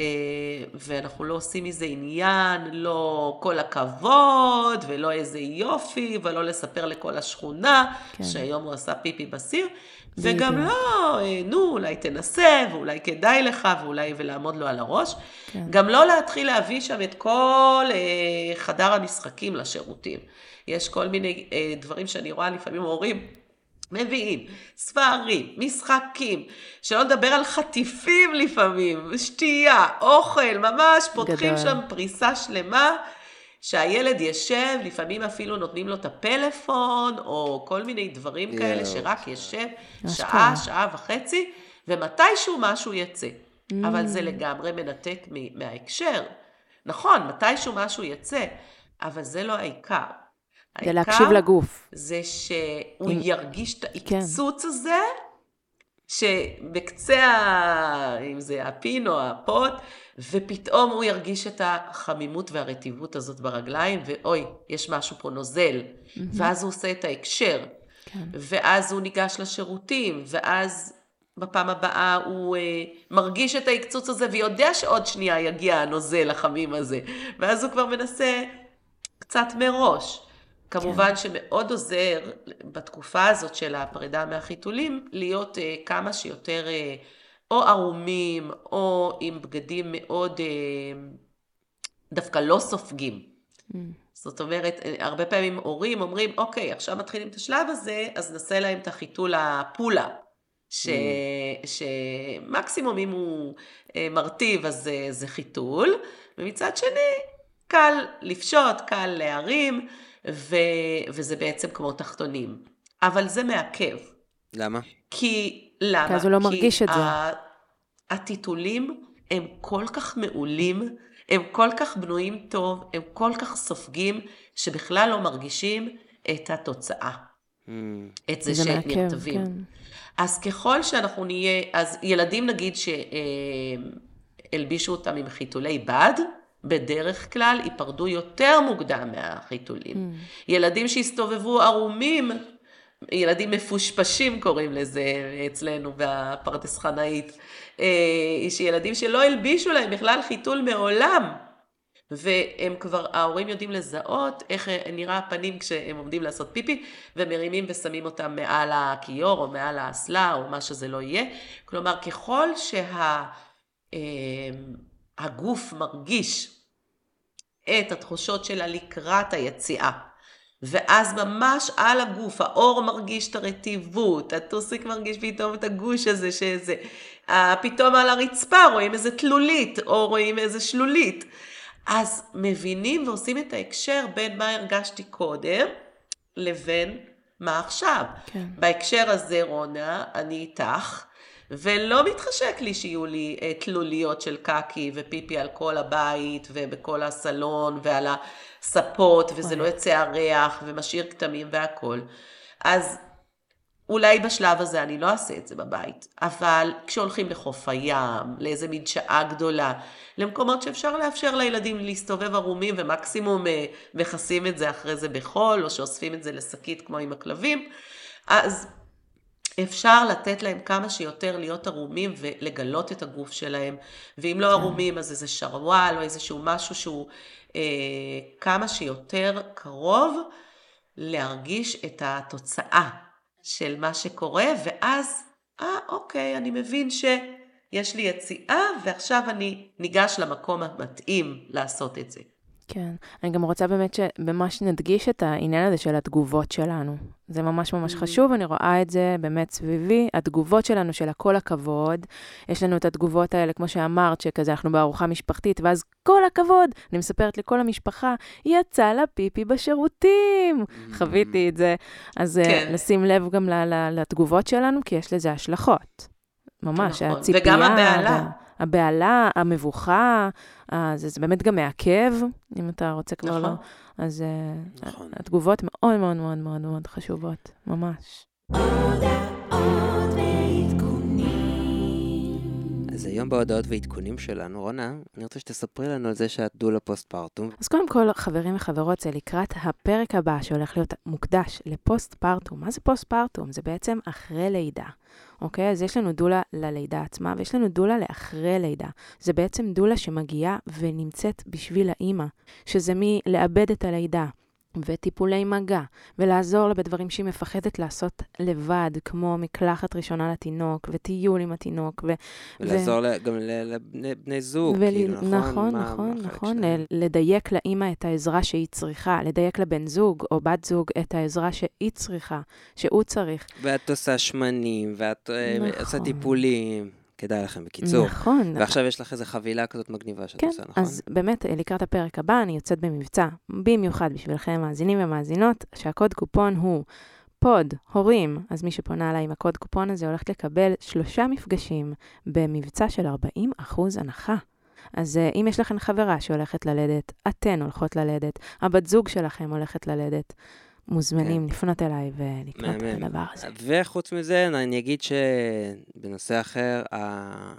ואנחנו לא עושים מזה עניין, לא כל הכבוד, ולא איזה יופי, ולא לספר לכל השכונה, כן. שהיום הוא עשה פיפי בסיר, וגם בדיוק. לא, אה, נו, אולי תנסה, ואולי כדאי לך, ואולי ולעמוד לו על הראש. כן. גם לא להתחיל להביא שם את כל אה, חדר המשחקים לשירותים. יש כל מיני אה, דברים שאני רואה לפעמים הורים מביאים, ספרים, משחקים, שלא לדבר על חטיפים לפעמים, שתייה, אוכל, ממש פותחים גדול. שם פריסה שלמה. שהילד ישב, לפעמים אפילו נותנים לו את הפלאפון, או כל מיני דברים כאלה, יואו. שרק ישב. שעה, שעה וחצי, ומתישהו משהו יצא. Mm. אבל זה לגמרי מנתק מההקשר. נכון, מתישהו משהו יצא, אבל זה לא העיקר. זה להקשיב לגוף. זה שהוא אם- ירגיש את כן. העקצוץ הזה, שבקצה, ה... אם זה הפין או הפוט, ופתאום הוא ירגיש את החמימות והרטיבות הזאת ברגליים, ואוי, יש משהו פה נוזל. ואז הוא עושה את ההקשר. כן. ואז הוא ניגש לשירותים, ואז בפעם הבאה הוא אה, מרגיש את ההקצוץ הזה, ויודע שעוד שנייה יגיע הנוזל החמים הזה. ואז הוא כבר מנסה קצת מראש. כמובן שמאוד עוזר בתקופה הזאת של הפרידה מהחיתולים, להיות אה, כמה שיותר אה, או ערומים, או עם בגדים מאוד אה, דווקא לא סופגים. Mm. זאת אומרת, אה, הרבה פעמים הורים אומרים, אוקיי, עכשיו מתחילים את השלב הזה, אז נעשה להם את החיתול הפולה. ש... שמקסימום אם הוא אה, מרטיב אז זה, זה חיתול, ומצד שני, קל לפשוט, קל להרים, ו... וזה בעצם כמו תחתונים. אבל זה מעכב. למה? כי, למה? כי אז הוא לא מרגיש את זה. הטיטולים הם כל כך מעולים, הם כל כך בנויים טוב, הם כל כך סופגים, שבכלל לא מרגישים את התוצאה. Mm. את זה, זה שהם נרטבים. כן. אז ככל שאנחנו נהיה, אז ילדים נגיד שהלבישו אותם עם חיתולי בד, בדרך כלל ייפרדו יותר מוקדם מהחיתולים. Mm. ילדים שהסתובבו ערומים, ילדים מפושפשים קוראים לזה אצלנו בפרדס חנאית, אה, שילדים שלא הלבישו להם בכלל חיתול מעולם, והם כבר, ההורים יודעים לזהות איך נראה הפנים כשהם עומדים לעשות פיפי, ומרימים ושמים אותם מעל הכיור או מעל האסלה או מה שזה לא יהיה. כלומר, ככל שהגוף שה, מרגיש את התחושות שלה לקראת היציאה, ואז ממש על הגוף, האור מרגיש את הרטיבות, הטוסיק מרגיש פתאום את הגוש הזה, שזה, פתאום על הרצפה רואים איזה תלולית, או רואים איזה שלולית. אז מבינים ועושים את ההקשר בין מה הרגשתי קודם, לבין מה עכשיו. כן. בהקשר הזה, רונה, אני איתך, ולא מתחשק לי שיהיו לי אה, תלוליות של קקי ופיפי על כל הבית ובכל הסלון ועל הספות, וזה לא יוצא הריח ומשאיר כתמים והכול. אז אולי בשלב הזה אני לא אעשה את זה בבית, אבל כשהולכים לחוף הים, לאיזה מדשאה גדולה, למקומות שאפשר לאפשר לילדים להסתובב ערומים ומקסימום אה, מכסים את זה אחרי זה בחול, או שאוספים את זה לשקית כמו עם הכלבים, אז אפשר לתת להם כמה שיותר להיות ערומים ולגלות את הגוף שלהם, ואם לא כן. ערומים אז איזה שרוואל או איזשהו משהו שהוא אה, כמה שיותר קרוב להרגיש את התוצאה של מה שקורה, ואז, אה, אוקיי, אני מבין שיש לי יציאה, ועכשיו אני ניגש למקום המתאים לעשות את זה. כן, אני גם רוצה באמת שממש נדגיש את העניין הזה של התגובות שלנו. זה ממש ממש mm. חשוב, אני רואה את זה באמת סביבי, התגובות שלנו של הכל הכבוד. יש לנו את התגובות האלה, כמו שאמרת, שכזה אנחנו בארוחה משפחתית, ואז כל הכבוד, אני מספרת לכל המשפחה, יצא לה פיפי בשירותים. Mm. חוויתי את זה. אז אה, כן. לשים לב גם לתגובות שלנו, כי יש לזה השלכות. ממש, נכון. הציפייה. וגם הבהלה. הבהלה, המבוכה, זה, זה באמת גם מעכב, אם אתה רוצה כבר. נכון. לא. אז אה, נכון. התגובות מאוד מאוד מאוד מאוד מאוד חשובות, ממש. אז היום בהודעות ועדכונים שלנו, רונה, אני רוצה שתספרי לנו על זה שאת דולה postpartum. אז קודם כל, חברים וחברות, זה לקראת הפרק הבא שהולך להיות מוקדש ל postpartum. מה זה postpartum? זה בעצם אחרי לידה. אוקיי? אז יש לנו דולה ללידה עצמה, ויש לנו דולה לאחרי לידה. זה בעצם דולה שמגיעה ונמצאת בשביל האימא, שזה מלאבד את הלידה, וטיפולי מגע, ולעזור לה בדברים שהיא מפחדת לעשות לבד, כמו מקלחת ראשונה לתינוק, וטיול עם התינוק. ו- ולעזור ו- גם לבני זוג, ול... כאילו, נכון? נכון, מה, נכון, מה נכון. שלהם. לדייק לאימא את העזרה שהיא צריכה, לדייק לבן זוג או בת זוג את העזרה שהיא צריכה, שהוא צריך. ואת עושה שמנים, ואת אה, נכון. עושה טיפולים. כדאי לכם, בקיצור. נכון. ועכשיו יש לך איזו חבילה כזאת מגניבה שאת כן, עושה, נכון? אז באמת, לקראת הפרק הבא, אני יוצאת במבצע, במיוחד בשבילכם, מאזינים ומאזינות, שהקוד קופון הוא פוד, הורים. אז מי שפונה אליי עם הקוד קופון הזה הולכת לקבל שלושה מפגשים במבצע של 40 הנחה. אז uh, אם יש לכם חברה שהולכת ללדת, אתן הולכות ללדת, הבת זוג שלכם הולכת ללדת, מוזמנים כן. לפנות אליי ולקנות את הדבר הזה. וחוץ מזה, אני אגיד שבנושא אחר, ה...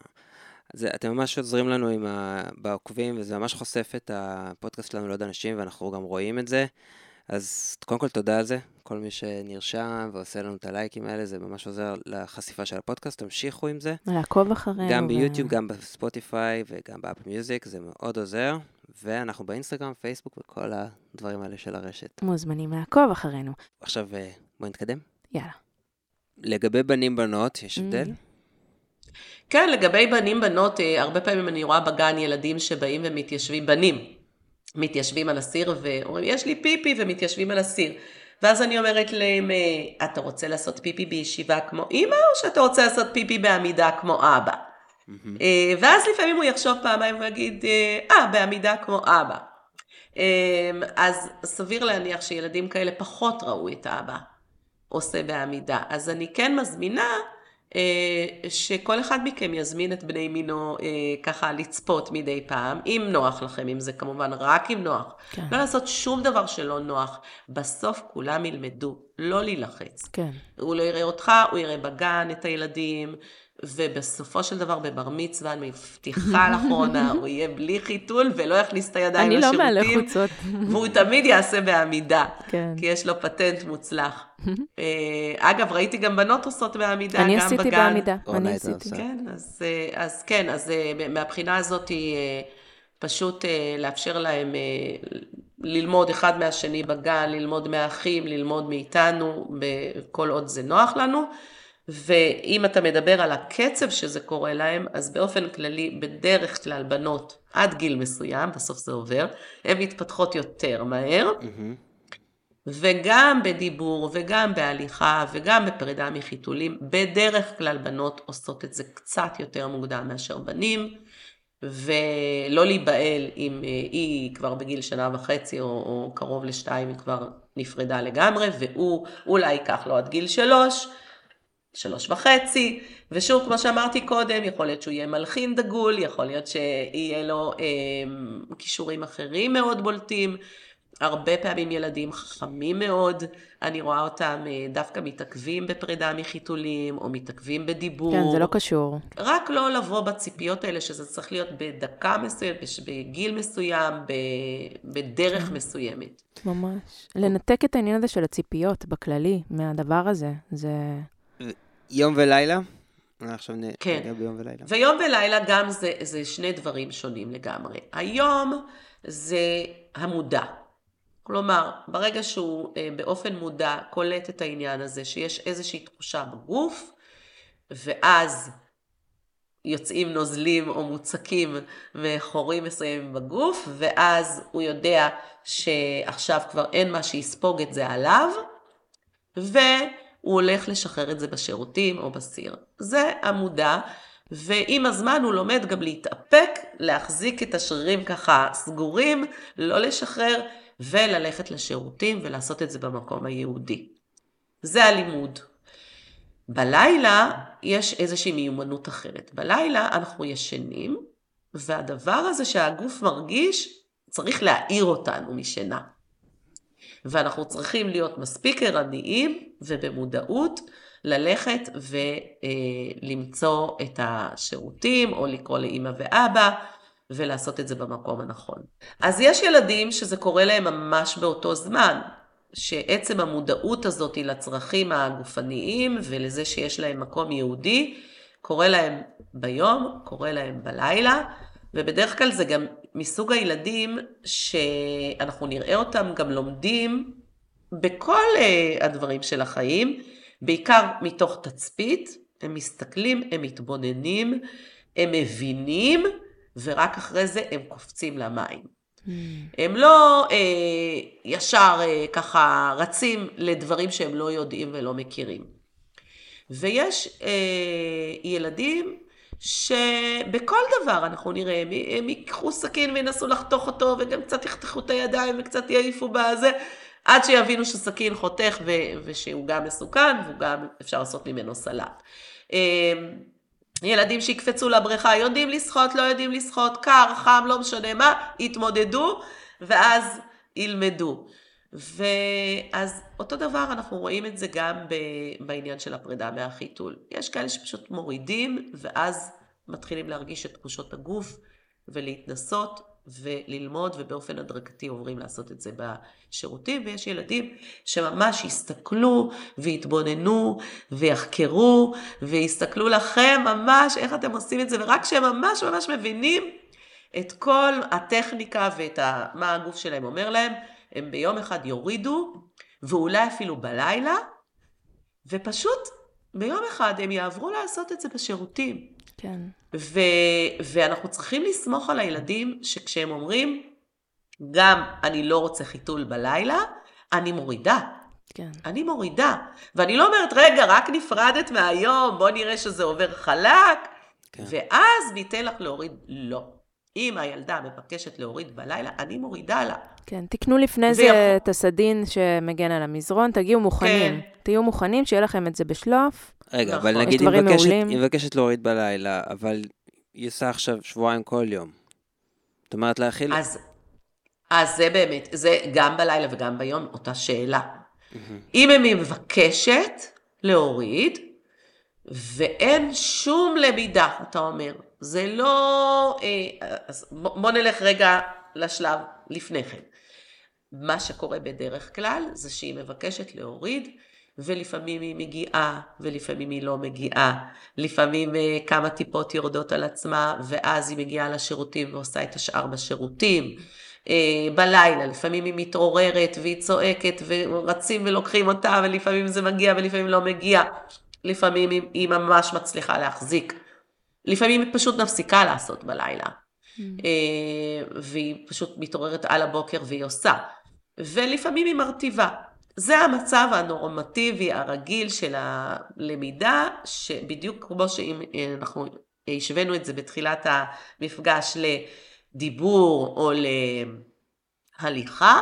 זה, אתם ממש עוזרים לנו עם ה... בעוקבים, וזה ממש חושף את הפודקאסט שלנו לעוד אנשים, ואנחנו גם רואים את זה. אז קודם כל תודה על זה, כל מי שנרשם ועושה לנו את הלייקים האלה, זה ממש עוזר לחשיפה של הפודקאסט, תמשיכו עם זה. לעקוב אחרינו. גם ביוטיוב, ו... גם בספוטיפיי וגם באפל מיוזיק, זה מאוד עוזר. ואנחנו באינסטגרם, פייסבוק וכל הדברים האלה של הרשת. מוזמנים לעקוב אחרינו. עכשיו אה, בואי נתקדם. יאללה. לגבי בנים-בנות, יש mm. הבדל? כן, לגבי בנים-בנות, אה, הרבה פעמים אני רואה בגן ילדים שבאים ומתיישבים, בנים, מתיישבים על הסיר ואומרים, יש לי פיפי, ומתיישבים על הסיר. ואז אני אומרת להם, אה, אתה רוצה לעשות פיפי בישיבה כמו אימא, או שאתה רוצה לעשות פיפי בעמידה כמו אבא? Mm-hmm. ואז לפעמים הוא יחשוב פעמיים ויגיד, אה, ah, בעמידה כמו אבא. אז סביר להניח שילדים כאלה פחות ראו את האבא עושה בעמידה. אז אני כן מזמינה אה, שכל אחד מכם יזמין את בני מינו אה, ככה לצפות מדי פעם, אם נוח לכם, אם זה כמובן רק אם נוח. כן. לא לעשות שום דבר שלא נוח. בסוף כולם ילמדו, לא להילחץ. כן. הוא לא יראה אותך, הוא יראה בגן את הילדים, ובסופו של דבר בבר מצווה, אני מבטיחה לאחרונה, הוא יהיה בלי חיתול ולא יכניס את הידיים לשירותים. אני לא מעלה חוצות. והוא תמיד יעשה בעמידה, כן. כי יש לו פטנט מוצלח. אה, אגב, ראיתי גם בנות עושות בעמידה, גם בגן. אני עשיתי בעמידה, אני עשיתי. כן, אז, אה, אז כן, אז אה, מהבחינה הזאת פשוט לאפשר להם ללמוד אחד מהשני בגן, ללמוד מהאחים, ללמוד מאיתנו, כל עוד זה נוח לנו. ואם אתה מדבר על הקצב שזה קורה להם, אז באופן כללי, בדרך כלל בנות עד גיל מסוים, בסוף זה עובר, הן מתפתחות יותר מהר. Mm-hmm. וגם בדיבור, וגם בהליכה, וגם בפרידה מחיתולים, בדרך כלל בנות עושות את זה קצת יותר מוקדם מאשר בנים, ולא להיבהל אם אה, היא כבר בגיל שנה וחצי או, או קרוב לשתיים, היא כבר נפרדה לגמרי, והוא אולי ייקח לו עד גיל שלוש, שלוש וחצי, ושוב, כמו שאמרתי קודם, יכול להיות שהוא יהיה מלחין דגול, יכול להיות שיהיה לו אה, כישורים אחרים מאוד בולטים. הרבה פעמים ילדים חכמים מאוד, אני רואה אותם אה, דווקא מתעכבים בפרידה מחיתולים, או מתעכבים בדיבור. כן, זה לא קשור. רק לא לבוא בציפיות האלה, שזה צריך להיות בדקה מסוימת, בגיל מסוים, בדרך כן. מסוימת. ממש. לנתק את העניין הזה של הציפיות בכללי, מהדבר הזה, זה... יום ולילה? עכשיו כן. נגע ביום ולילה. ויום ולילה גם זה, זה שני דברים שונים לגמרי. היום זה המודע. כלומר, ברגע שהוא אה, באופן מודע קולט את העניין הזה, שיש איזושהי תחושה בגוף, ואז יוצאים נוזלים או מוצקים מחורים מסוימים בגוף, ואז הוא יודע שעכשיו כבר אין מה שיספוג את זה עליו, ו... הוא הולך לשחרר את זה בשירותים או בסיר. זה המודע, ועם הזמן הוא לומד גם להתאפק, להחזיק את השרירים ככה סגורים, לא לשחרר, וללכת לשירותים ולעשות את זה במקום היהודי. זה הלימוד. בלילה יש איזושהי מיומנות אחרת. בלילה אנחנו ישנים, והדבר הזה שהגוף מרגיש, צריך להעיר אותנו משינה. ואנחנו צריכים להיות מספיק ערניים ובמודעות ללכת ולמצוא את השירותים, או לקרוא לאימא ואבא, ולעשות את זה במקום הנכון. אז יש ילדים שזה קורה להם ממש באותו זמן, שעצם המודעות הזאת לצרכים הגופניים ולזה שיש להם מקום יהודי, קורה להם ביום, קורה להם בלילה, ובדרך כלל זה גם מסוג הילדים שאנחנו נראה אותם גם לומדים בכל uh, הדברים של החיים, בעיקר מתוך תצפית, הם מסתכלים, הם מתבוננים, הם מבינים, ורק אחרי זה הם קופצים למים. Mm. הם לא uh, ישר uh, ככה רצים לדברים שהם לא יודעים ולא מכירים. ויש uh, ילדים שבכל דבר אנחנו נראה, הם ייקחו סכין וינסו לחתוך אותו, וגם קצת יחתכו את הידיים וקצת יעיפו בזה, עד שיבינו שסכין חותך ו- ושהוא גם מסוכן, והוא גם אפשר לעשות ממנו סלט. אמ, ילדים שיקפצו לבריכה, יודעים לשחות, לא יודעים לשחות, קר, חם, לא משנה מה, יתמודדו, ואז ילמדו. ואז אותו דבר אנחנו רואים את זה גם בעניין של הפרידה מהחיתול. יש כאלה שפשוט מורידים ואז מתחילים להרגיש את תחושות הגוף ולהתנסות וללמוד ובאופן הדרגתי עוברים לעשות את זה בשירותים ויש ילדים שממש יסתכלו ויתבוננו ויחקרו ויסתכלו לכם ממש איך אתם עושים את זה ורק כשהם ממש ממש מבינים את כל הטכניקה ואת ה, מה הגוף שלהם אומר להם הם ביום אחד יורידו, ואולי אפילו בלילה, ופשוט ביום אחד הם יעברו לעשות את זה בשירותים. כן. ו- ואנחנו צריכים לסמוך על הילדים שכשהם אומרים, גם אני לא רוצה חיתול בלילה, אני מורידה. כן. אני מורידה. ואני לא אומרת, רגע, רק נפרדת מהיום, בוא נראה שזה עובר חלק, כן. ואז ניתן לך להוריד. לא. אם הילדה מבקשת להוריד בלילה, אני מורידה לה. כן, תקנו לפני זה ויכול- את הסדין שמגן על המזרון, תגיעו מוכנים. כן. תהיו מוכנים, שיהיה לכם את זה בשלוף. רגע, נכון. אבל נגיד היא מבקשת. היא מבקשת להוריד בלילה, אבל היא עושה עכשיו שבועיים כל יום. זאת אומרת להכיל... אז, אז זה באמת, זה גם בלילה וגם ביום אותה שאלה. אם היא מבקשת להוריד, ואין שום למידה, אתה אומר, זה לא... אה, אז בוא נלך רגע לשלב לפני כן. מה שקורה בדרך כלל זה שהיא מבקשת להוריד, ולפעמים היא מגיעה, ולפעמים היא לא מגיעה. לפעמים אה, כמה טיפות יורדות על עצמה, ואז היא מגיעה לשירותים ועושה את השאר בשירותים. אה, בלילה, לפעמים היא מתעוררת והיא צועקת ורצים ולוקחים אותה, ולפעמים זה מגיע ולפעמים לא מגיע. לפעמים היא ממש מצליחה להחזיק. לפעמים היא פשוט מפסיקה לעשות בלילה. אה, והיא פשוט מתעוררת על הבוקר והיא עושה. ולפעמים היא מרטיבה. זה המצב הנורמטיבי הרגיל של הלמידה, שבדיוק כמו שאם אה, אנחנו השווינו את זה בתחילת המפגש לדיבור או להליכה,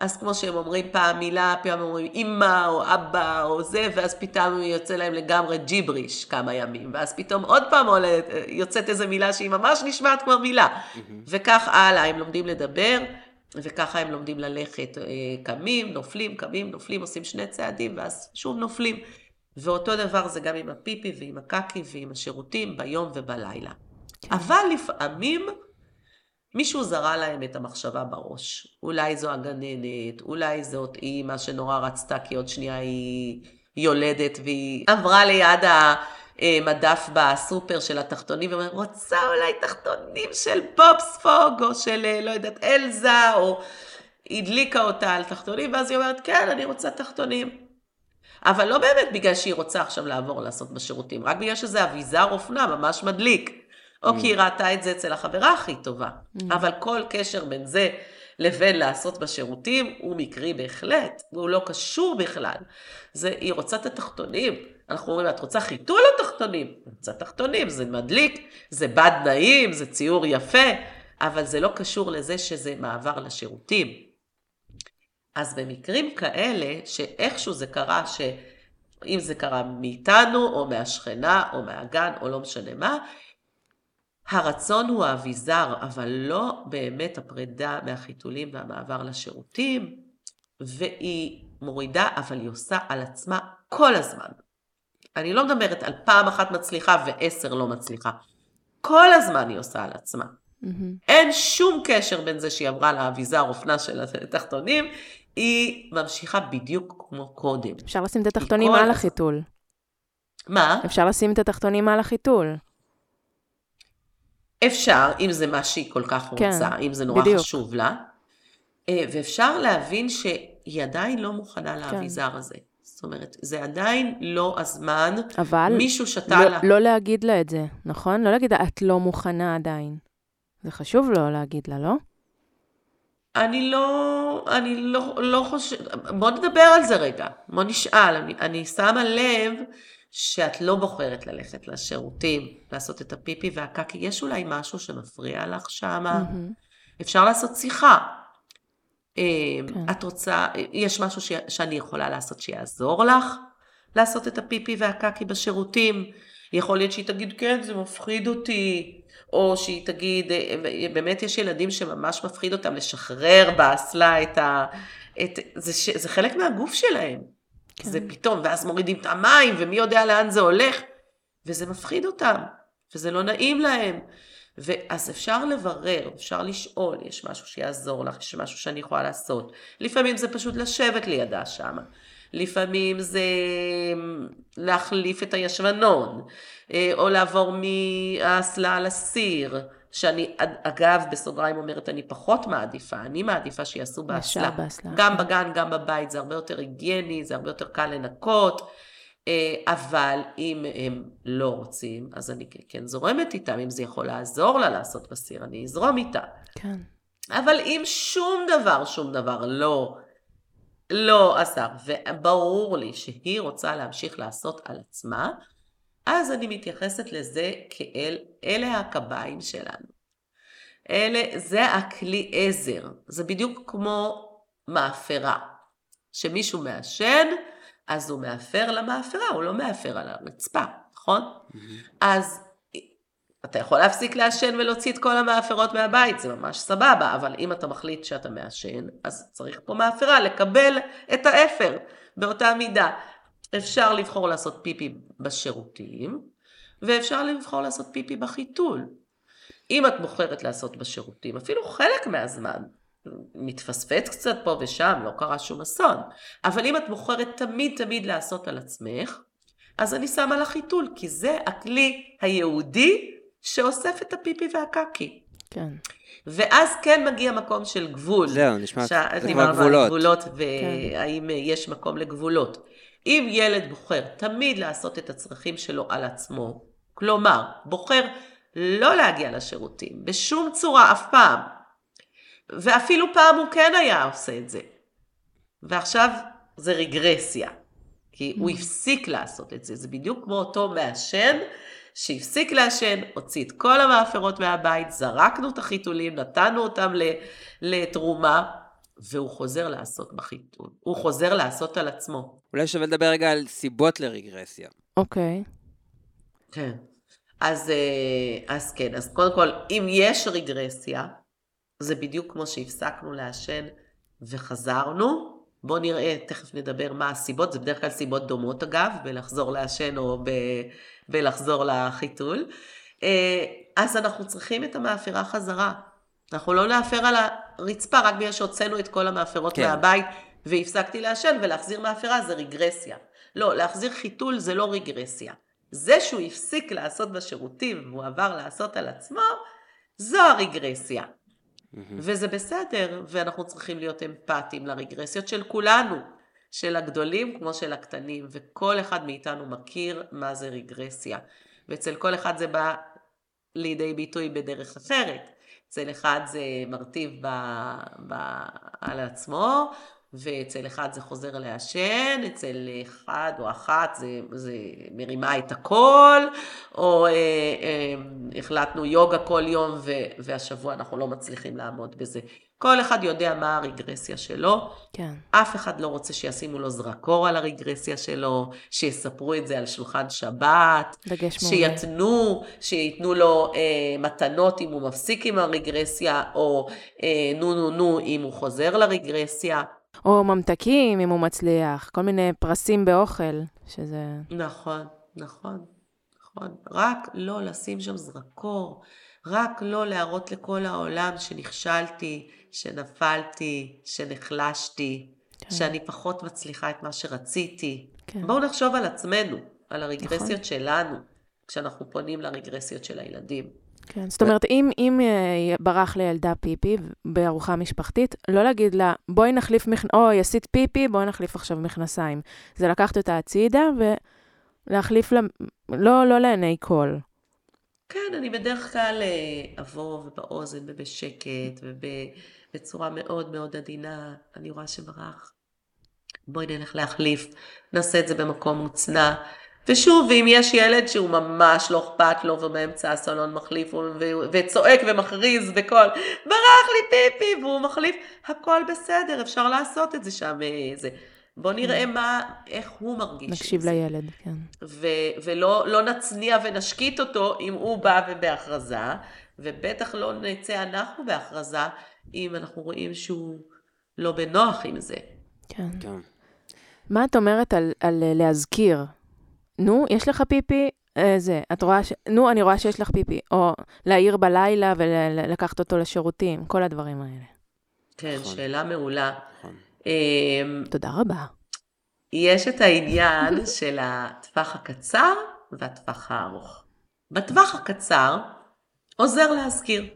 אז כמו שהם אומרים פעם מילה, פעם אומרים אמא או אבא או זה, ואז פתאום יוצא להם לגמרי ג'יבריש כמה ימים, ואז פתאום עוד פעם עולה, יוצאת איזו מילה שהיא ממש נשמעת כמו מילה. וכך הלאה, הם לומדים לדבר, וככה הם לומדים ללכת. אה, קמים, נופלים, קמים, נופלים, עושים שני צעדים, ואז שוב נופלים. ואותו דבר זה גם עם הפיפי ועם הקקי ועם השירותים ביום ובלילה. אבל לפעמים מישהו זרה להם את המחשבה בראש. אולי זו הגננת, אולי זאת אימא שנורא רצתה כי עוד שנייה היא יולדת והיא עברה ליד המדף בסופר של התחתונים ואומרת, רוצה אולי תחתונים של פופספוג או של אה, לא יודעת אלזה או הדליקה אותה על תחתונים ואז היא אומרת, כן, אני רוצה תחתונים. אבל לא באמת בגלל שהיא רוצה עכשיו לעבור לעשות בשירותים, רק בגלל שזה אביזר אופנה ממש מדליק. או כי היא ראתה את זה אצל החברה הכי טובה. אבל כל קשר בין זה לבין לעשות בשירותים הוא מקרי בהחלט, והוא לא קשור בכלל. זה, היא רוצה את התחתונים. אנחנו אומרים לה, את רוצה חיתול או תחתונים? היא רוצה תחתונים, זה מדליק, זה בד נעים, זה ציור יפה, אבל זה לא קשור לזה שזה מעבר לשירותים. אז במקרים כאלה, שאיכשהו זה קרה, שאם זה קרה מאיתנו, או מהשכנה, או מהגן, או לא משנה מה, הרצון הוא האביזר, אבל לא באמת הפרידה מהחיתולים והמעבר לשירותים, והיא מורידה, אבל היא עושה על עצמה כל הזמן. אני לא מדברת על פעם אחת מצליחה ועשר לא מצליחה. כל הזמן היא עושה על עצמה. אין שום קשר בין זה שהיא עברה לאביזר אופנה של התחתונים, היא ממשיכה בדיוק כמו קודם. אפשר לשים את התחתונים כל על. החיתול. מה? אפשר לשים את התחתונים על החיתול. אפשר, אם זה מה שהיא כל כך כן, רוצה, אם זה נורא בדיוק. חשוב לה. אה, ואפשר להבין שהיא עדיין לא מוכנה כן. לאביזר הזה. זאת אומרת, זה עדיין לא הזמן, אבל מישהו שתה לא, לה. לא להגיד לה את זה, נכון? לא להגיד לה, את לא מוכנה עדיין. זה חשוב לא להגיד לה, לא? אני לא, אני לא, לא חושבת, בוא נדבר על זה רגע, בוא נשאל, אני, אני שמה לב שאת לא בוחרת ללכת לשירותים, לעשות את הפיפי והקקי, יש אולי משהו שמפריע לך שמה? מהמם. אפשר לעשות שיחה. אה, כן. את רוצה, יש משהו ש, שאני יכולה לעשות שיעזור לך לעשות את הפיפי והקקי בשירותים? יכול להיות שהיא תגיד, כן, זה מפחיד אותי, או שהיא תגיד, אה, באמת יש ילדים שממש מפחיד אותם לשחרר באסלה את ה... את, זה, זה חלק מהגוף שלהם. כן. זה פתאום, ואז מורידים את המים, ומי יודע לאן זה הולך, וזה מפחיד אותם, וזה לא נעים להם. ואז אפשר לברר, אפשר לשאול, יש משהו שיעזור לך, יש משהו שאני יכולה לעשות. לפעמים זה פשוט לשבת לידה שמה. לפעמים זה להחליף את הישבנון, אה, או לעבור מהאסלה לסיר, שאני, אגב, בסוגריים אומרת, אני פחות מעדיפה, אני מעדיפה שיעשו באסלה. גם בגן, גם בבית, זה הרבה יותר היגייני, זה הרבה יותר קל לנקות. אה, אבל אם הם לא רוצים, אז אני כן זורמת איתם, אם זה יכול לעזור לה לעשות בסיר, אני אזרום איתה. כן. אבל אם שום דבר, שום דבר לא, לא עזר, וברור לי שהיא רוצה להמשיך לעשות על עצמה, אז אני מתייחסת לזה כאל, אלה הקביים שלנו. אלה, זה הכלי עזר. זה בדיוק כמו מאפרה. שמישהו מעשן, אז הוא מאפר למאפרה, הוא לא מאפר על הרצפה, נכון? Mm-hmm. אז אתה יכול להפסיק לעשן ולהוציא את כל המאפרות מהבית, זה ממש סבבה, אבל אם אתה מחליט שאתה מעשן, אז צריך פה מאפרה לקבל את האפר באותה מידה. אפשר לבחור לעשות פיפי בשירותים, ואפשר לבחור לעשות פיפי בחיתול. אם את בוחרת לעשות בשירותים, אפילו חלק מהזמן, מתפספס קצת פה ושם, לא קרה שום אסון, אבל אם את בוחרת תמיד תמיד לעשות על עצמך, אז אני שמה לך חיתול, כי זה הכלי היהודי שאוסף את הפיפי והקקי. כן. ואז כן מגיע מקום של גבול. זהו, נשמע כמו גבולות. גבולות, והאם כן. יש מקום לגבולות. אם ילד בוחר תמיד לעשות את הצרכים שלו על עצמו, כלומר, בוחר לא להגיע לשירותים, בשום צורה, אף פעם, ואפילו פעם הוא כן היה עושה את זה, ועכשיו זה רגרסיה, כי הוא הפסיק לעשות את זה, זה בדיוק כמו אותו מעשן, שהפסיק לעשן, הוציא את כל המאפרות מהבית, זרקנו את החיתולים, נתנו אותם לתרומה, והוא חוזר לעשות בחיתול. הוא חוזר לעשות על עצמו. אולי שווה לדבר רגע על סיבות לרגרסיה. אוקיי. Okay. כן. אז, אה, אז כן, אז קודם כל, אם יש רגרסיה, זה בדיוק כמו שהפסקנו לעשן וחזרנו. בואו נראה, תכף נדבר מה הסיבות, זה בדרך כלל סיבות דומות אגב, בלחזור לעשן או ב, בלחזור לחיתול. אה, אז אנחנו צריכים את המאפרה חזרה. אנחנו לא נאפר על הרצפה רק בגלל שהוצאנו את כל המאפרות כן. מהבית והפסקתי לעשן, ולהחזיר מאפרה זה רגרסיה. לא, להחזיר חיתול זה לא רגרסיה. זה שהוא הפסיק לעשות בשירותים והוא עבר לעשות על עצמו, זו הרגרסיה. Mm-hmm. וזה בסדר, ואנחנו צריכים להיות אמפתיים לרגרסיות של כולנו, של הגדולים כמו של הקטנים, וכל אחד מאיתנו מכיר מה זה רגרסיה. ואצל כל אחד זה בא לידי ביטוי בדרך אחרת. אצל אחד זה מרטיב ב, ב, על עצמו, ואצל אחד זה חוזר לעשן, אצל אחד או אחת זה, זה מרימה את הכל, או אה, אה, החלטנו יוגה כל יום ו, והשבוע אנחנו לא מצליחים לעמוד בזה. כל אחד יודע מה הרגרסיה שלו. כן. אף אחד לא רוצה שישימו לו זרקור על הרגרסיה שלו, שיספרו את זה על שולחן שבת. דגש מעולה. שיתנו, שייתנו לו אה, מתנות אם הוא מפסיק עם הרגרסיה, או אה, נו נו נו אם הוא חוזר לרגרסיה. או ממתקים, אם הוא מצליח, כל מיני פרסים באוכל, שזה... נכון, נכון, נכון. רק לא לשים שם זרקור, רק לא להראות לכל העולם שנכשלתי, שנפלתי, שנחלשתי, כן. שאני פחות מצליחה את מה שרציתי. כן. בואו נחשוב על עצמנו, על הרגרסיות נכון. שלנו, כשאנחנו פונים לרגרסיות של הילדים. כן, זאת אומרת, אם, אם אה, ברח לילדה פיפי בארוחה משפחתית, לא להגיד לה, בואי נחליף, מכנ... אוי, עשית פיפי, בואי נחליף עכשיו מכנסיים. זה לקחת אותה הצידה ולהחליף לה, לא, לא לעיני כל. כן, אני בדרך כלל אה, אבוא ובאוזן ובשקט ובצורה מאוד מאוד עדינה, אני רואה שברח. בואי נלך להחליף, נעשה את זה במקום מוצנע. ושוב, ואם יש ילד שהוא ממש לא אכפת לו ובאמצע הסלון מחליף וצועק ומכריז בקול, ברח לי פיפי, והוא מחליף, הכל בסדר, אפשר לעשות את זה שם. אה, זה. בוא נראה כן. מה, איך הוא מרגיש. נקשיב לילד, כן. ו- ולא לא נצניע ונשקיט אותו אם הוא בא ובהכרזה, ובטח לא נצא אנחנו בהכרזה אם אנחנו רואים שהוא לא בנוח עם זה. כן. כן. מה את אומרת על, על להזכיר? נו, יש לך פיפי? אה, זה, את רואה ש... נו, אני רואה שיש לך פיפי. או להעיר בלילה ולקחת אותו לשירותים, כל הדברים האלה. כן, נכון. שאלה מעולה. נכון. אמ, תודה רבה. יש את העניין *laughs* של הטווח הקצר והטווח הארוך. בטווח הקצר עוזר להזכיר.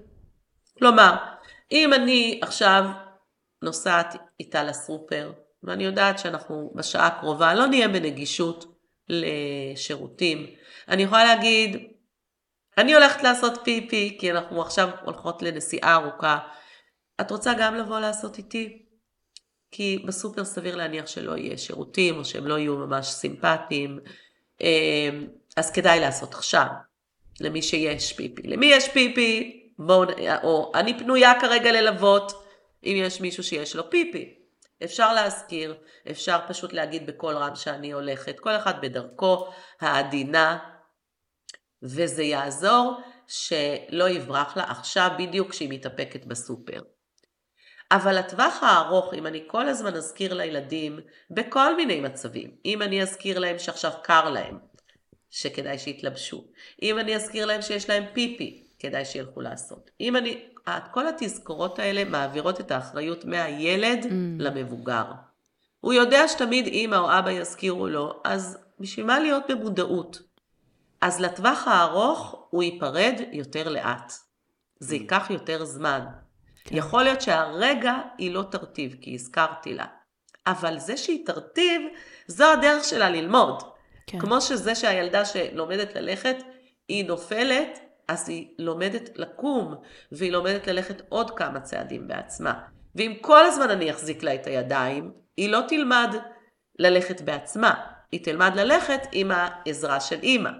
כלומר, אם אני עכשיו נוסעת איתה לסופר, ואני יודעת שאנחנו בשעה הקרובה לא נהיה בנגישות לשירותים. אני יכולה להגיד, אני הולכת לעשות פיפי, כי אנחנו עכשיו הולכות לנסיעה ארוכה. את רוצה גם לבוא לעשות איתי? כי בסופר סביר להניח שלא יהיה שירותים, או שהם לא יהיו ממש סימפטיים. אמ, אז כדאי לעשות עכשיו, למי שיש פיפי. למי יש פיפי, בואו, או אני פנויה כרגע ללוות, אם יש מישהו שיש לו פיפי. אפשר להזכיר, אפשר פשוט להגיד בקול רם שאני הולכת, כל אחד בדרכו העדינה, וזה יעזור שלא יברח לה עכשיו בדיוק כשהיא מתאפקת בסופר. אבל לטווח הארוך, אם אני כל הזמן אזכיר לילדים, בכל מיני מצבים, אם אני אזכיר להם שעכשיו קר להם, שכדאי שיתלבשו, אם אני אזכיר להם שיש להם פיפי, כדאי שילכו לעשות. אם אני, כל התזכורות האלה מעבירות את האחריות מהילד mm. למבוגר. הוא יודע שתמיד אמא או אבא יזכירו לו, אז בשביל מה להיות במודעות? אז לטווח הארוך הוא ייפרד יותר לאט. זה ייקח יותר זמן. כן. יכול להיות שהרגע היא לא תרטיב, כי הזכרתי לה. אבל זה שהיא תרטיב, זו הדרך שלה ללמוד. כן. כמו שזה שהילדה שלומדת ללכת, היא נופלת, אז היא לומדת לקום, והיא לומדת ללכת עוד כמה צעדים בעצמה. ואם כל הזמן אני אחזיק לה את הידיים, היא לא תלמד ללכת בעצמה, היא תלמד ללכת עם העזרה של אימא.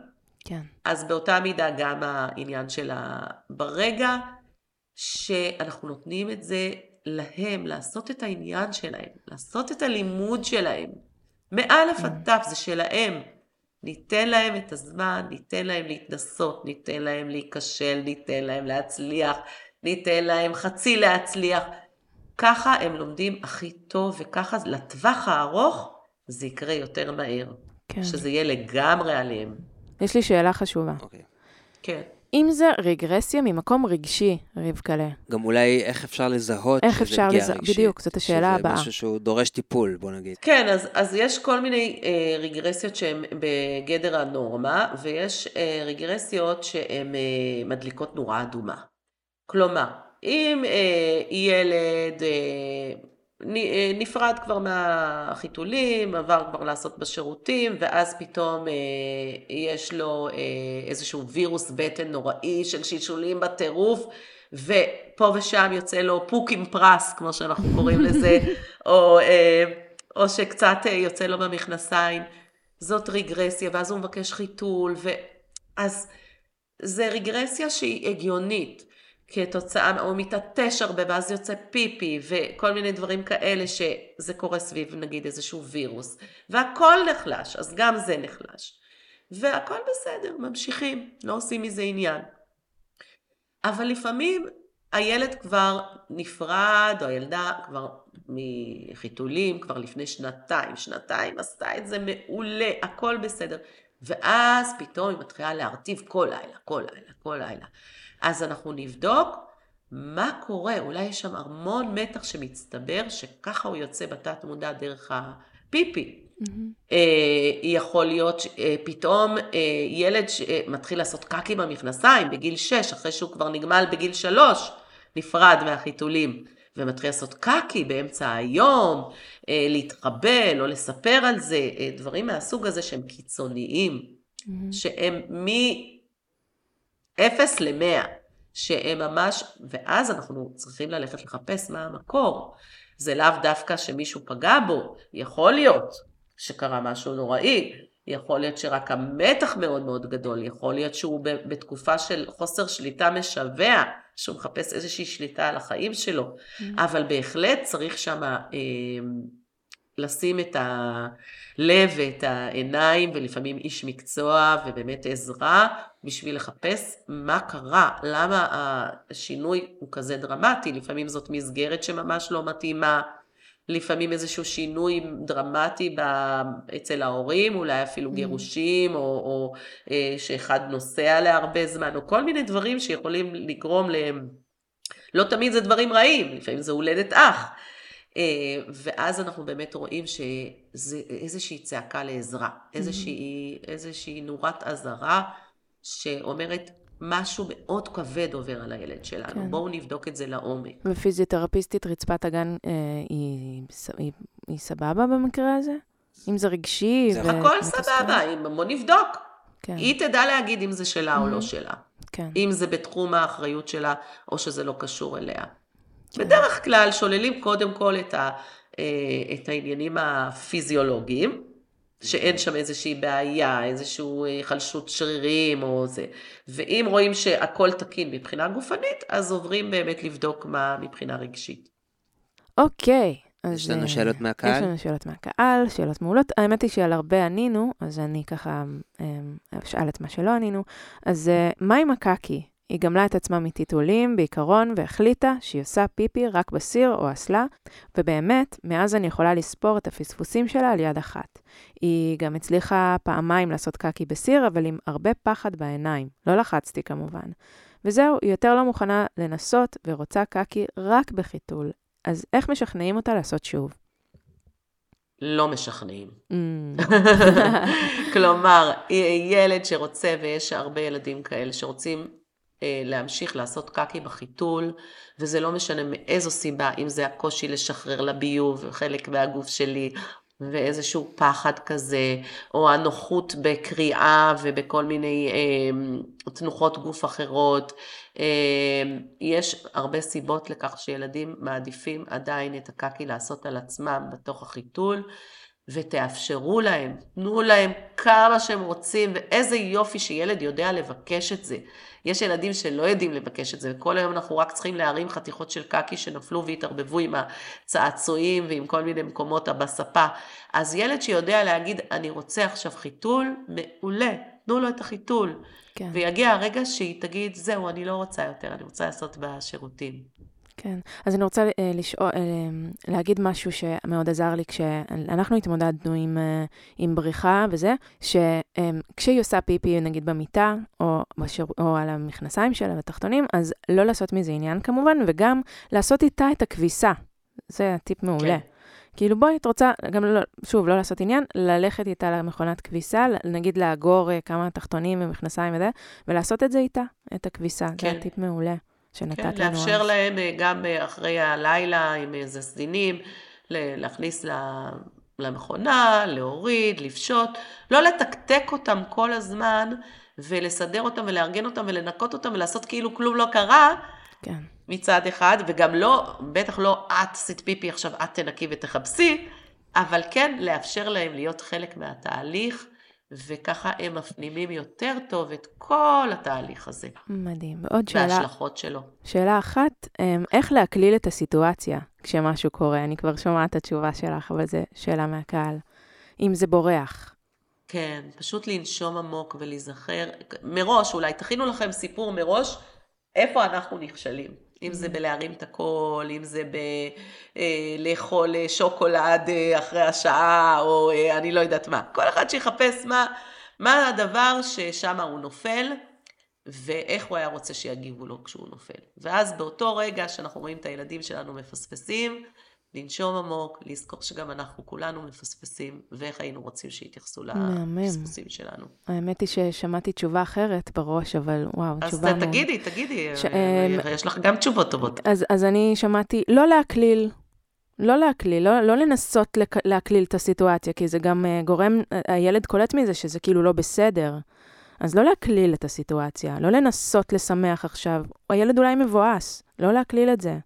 כן. אז באותה מידה גם העניין של ה... ברגע שאנחנו נותנים את זה להם, לעשות את העניין שלהם, לעשות את הלימוד שלהם. מאלף עד. תף זה שלהם. ניתן להם את הזמן, ניתן להם להתנסות, ניתן להם להיכשל, ניתן להם להצליח, ניתן להם חצי להצליח. ככה הם לומדים הכי טוב, וככה לטווח הארוך זה יקרה יותר מהר. כן. שזה יהיה לגמרי עליהם. יש לי שאלה חשובה. אוקיי. כן. אם זה רגרסיה ממקום רגשי, רבקלה. גם אולי איך אפשר לזהות איך אפשר לזהות, בדיוק, זאת השאלה הבאה. שזה משהו שהוא דורש טיפול, בוא נגיד. כן, אז, אז יש כל מיני אה, רגרסיות שהן בגדר הנורמה, ויש אה, רגרסיות שהן אה, מדליקות נורה אדומה. כלומר, אם אה, ילד... אה, נפרד כבר מהחיתולים, עבר כבר לעשות בשירותים, ואז פתאום אה, יש לו אה, איזשהו וירוס בטן נוראי של שלשולים בטירוף, ופה ושם יוצא לו פוק עם פרס, כמו שאנחנו קוראים לזה, *laughs* או, אה, או שקצת אה, יוצא לו במכנסיים. זאת רגרסיה, ואז הוא מבקש חיתול, ואז זה רגרסיה שהיא הגיונית. כתוצאה, או מתעטש הרבה ואז יוצא פיפי וכל מיני דברים כאלה שזה קורה סביב נגיד איזשהו וירוס והכל נחלש, אז גם זה נחלש. והכל בסדר, ממשיכים, לא עושים מזה עניין. אבל לפעמים הילד כבר נפרד, או הילדה כבר מחיתולים, כבר לפני שנתיים, שנתיים עשתה את זה מעולה, הכל בסדר. ואז פתאום היא מתחילה להרטיב כל לילה, כל לילה, כל לילה. אז אנחנו נבדוק מה קורה, אולי יש שם המון מתח שמצטבר, שככה הוא יוצא בתת מודע דרך הפיפי. Mm-hmm. אה, יכול להיות אה, פתאום אה, ילד שמתחיל לעשות קק עם המכנסיים בגיל 6, אחרי שהוא כבר נגמל בגיל 3, נפרד מהחיתולים, ומתחיל לעשות קקי באמצע היום, להתחבא, לא לספר על זה, דברים מהסוג הזה שהם קיצוניים, mm-hmm. שהם 0 ל-100, שהם ממש, ואז אנחנו צריכים ללכת לחפש מה המקור. זה לאו דווקא שמישהו פגע בו, יכול להיות שקרה משהו נוראי, יכול להיות שרק המתח מאוד מאוד גדול, יכול להיות שהוא בתקופה של חוסר שליטה משווע, שהוא מחפש איזושהי שליטה על החיים שלו, mm-hmm. אבל בהחלט צריך שם... אה, לשים את הלב ואת העיניים, ולפעמים איש מקצוע ובאמת עזרה, בשביל לחפש מה קרה, למה השינוי הוא כזה דרמטי, לפעמים זאת מסגרת שממש לא מתאימה, לפעמים איזשהו שינוי דרמטי אצל ההורים, אולי אפילו mm. גירושים, או, או אה, שאחד נוסע להרבה זמן, או כל מיני דברים שיכולים לגרום להם, לא תמיד זה דברים רעים, לפעמים זה הולדת אח. אה, ואז אנחנו באמת רואים שזה איזושהי צעקה לעזרה, איזושהי, איזושהי נורת אזהרה שאומרת, משהו מאוד כבד עובר על הילד שלנו, כן. בואו נבדוק את זה לעומק. ופיזיותרפיסטית רצפת הגן אה, היא, היא, היא סבבה במקרה הזה? אם זה רגשי? זה ו... הכל סבבה, בוא נבדוק. כן. היא תדע להגיד אם זה שלה mm-hmm. או לא mm-hmm. שלה. כן. אם זה בתחום האחריות שלה, או שזה לא קשור אליה. כן. בדרך כלל שוללים קודם כל את, ה, אה, את העניינים הפיזיולוגיים, שאין שם איזושהי בעיה, איזושהי היחלשות שרירים או זה. ואם רואים שהכל תקין מבחינה גופנית, אז עוברים באמת לבדוק מה מבחינה רגשית. אוקיי. אז יש לנו שאלות מהקהל? יש לנו שאלות מהקהל, שאלות מעולות. האמת היא שעל הרבה ענינו, אז אני ככה אשאל את מה שלא ענינו. אז מה עם הקקי? היא גמלה את עצמה מטיטולים בעיקרון והחליטה שהיא עושה פיפי רק בסיר או אסלה, ובאמת, מאז אני יכולה לספור את הפספוסים שלה על יד אחת. היא גם הצליחה פעמיים לעשות קקי בסיר, אבל עם הרבה פחד בעיניים. לא לחצתי כמובן. וזהו, היא יותר לא מוכנה לנסות ורוצה קקי רק בחיתול. אז איך משכנעים אותה לעשות שוב? לא משכנעים. Mm. *laughs* כלומר, ילד שרוצה, ויש הרבה ילדים כאלה שרוצים להמשיך לעשות קקי בחיתול, וזה לא משנה מאיזו סיבה, אם זה הקושי לשחרר לביוב, חלק מהגוף שלי, ואיזשהו פחד כזה, או הנוחות בקריאה ובכל מיני אה, תנוחות גוף אחרות. אה, יש הרבה סיבות לכך שילדים מעדיפים עדיין את הקקי לעשות על עצמם בתוך החיתול. ותאפשרו להם, תנו להם כמה שהם רוצים, ואיזה יופי שילד יודע לבקש את זה. יש ילדים שלא יודעים לבקש את זה, וכל היום אנחנו רק צריכים להרים חתיכות של קקי שנפלו והתערבבו עם הצעצועים ועם כל מיני מקומות בספה. אז ילד שיודע להגיד, אני רוצה עכשיו חיתול, מעולה, תנו לו את החיתול. כן. ויגיע הרגע שהיא תגיד, זהו, אני לא רוצה יותר, אני רוצה לעשות בשירותים. כן, אז אני רוצה uh, לשאול, uh, להגיד משהו שמאוד עזר לי כשאנחנו התמודדנו עם, uh, עם בריחה וזה, שכשהיא um, עושה פיפי נגיד במיטה, או, בשיר, או על המכנסיים שלה בתחתונים, אז לא לעשות מזה עניין כמובן, וגם לעשות איתה את הכביסה. זה טיפ מעולה. כן. כאילו בואי, את רוצה, גם לא, שוב, לא לעשות עניין, ללכת איתה למכונת כביסה, נגיד לאגור כמה תחתונים ומכנסיים וזה, ולעשות את זה איתה, את הכביסה. כן. זה טיפ מעולה. שנתת כן, לנו אז. לאפשר להם אה, גם אה, אחרי הלילה עם איזה סדינים, להכניס למכונה, להוריד, לפשוט, לא לתקתק אותם כל הזמן ולסדר אותם ולארגן אותם ולנקות אותם ולעשות כאילו כלום לא קרה. כן. מצד אחד, וגם לא, בטח לא את עשית פיפי עכשיו, את תנקי ותכבסי, אבל כן לאפשר להם להיות חלק מהתהליך, וככה הם מפנימים יותר טוב את כל התהליך הזה. מדהים. ועוד שאלה... וההשלכות שלו. שאלה אחת, אמ, איך להקליל את הסיטואציה כשמשהו קורה? אני כבר שומעת את התשובה שלך, אבל זו שאלה מהקהל. אם זה בורח. כן, פשוט לנשום עמוק ולהיזכר. מראש, אולי תכינו לכם סיפור מראש, איפה אנחנו נכשלים. אם זה בלהרים את הקול, אם זה בלאכול אה, שוקולד אה, אחרי השעה, או אה, אני לא יודעת מה. כל אחד שיחפש מה, מה הדבר ששם הוא נופל, ואיך הוא היה רוצה שיגיבו לו כשהוא נופל. ואז באותו רגע שאנחנו רואים את הילדים שלנו מפספסים, לנשום עמוק, לזכור שגם אנחנו כולנו מפספסים, ואיך היינו רוצים שיתייחסו לפספוסים שלנו. האמת היא ששמעתי תשובה אחרת בראש, אבל וואו, תשובה... אז תגידי, תגידי, ש... אה, יש לך גם תשובות טובות. אז, אז אני שמעתי, לא להקליל, לא להקליל, לא, לא לנסות לק, להקליל את הסיטואציה, כי זה גם uh, גורם, הילד קולט מזה שזה כאילו לא בסדר. אז לא להקליל את הסיטואציה, לא לנסות לשמח עכשיו. הילד אולי מבואס, לא להקליל את זה.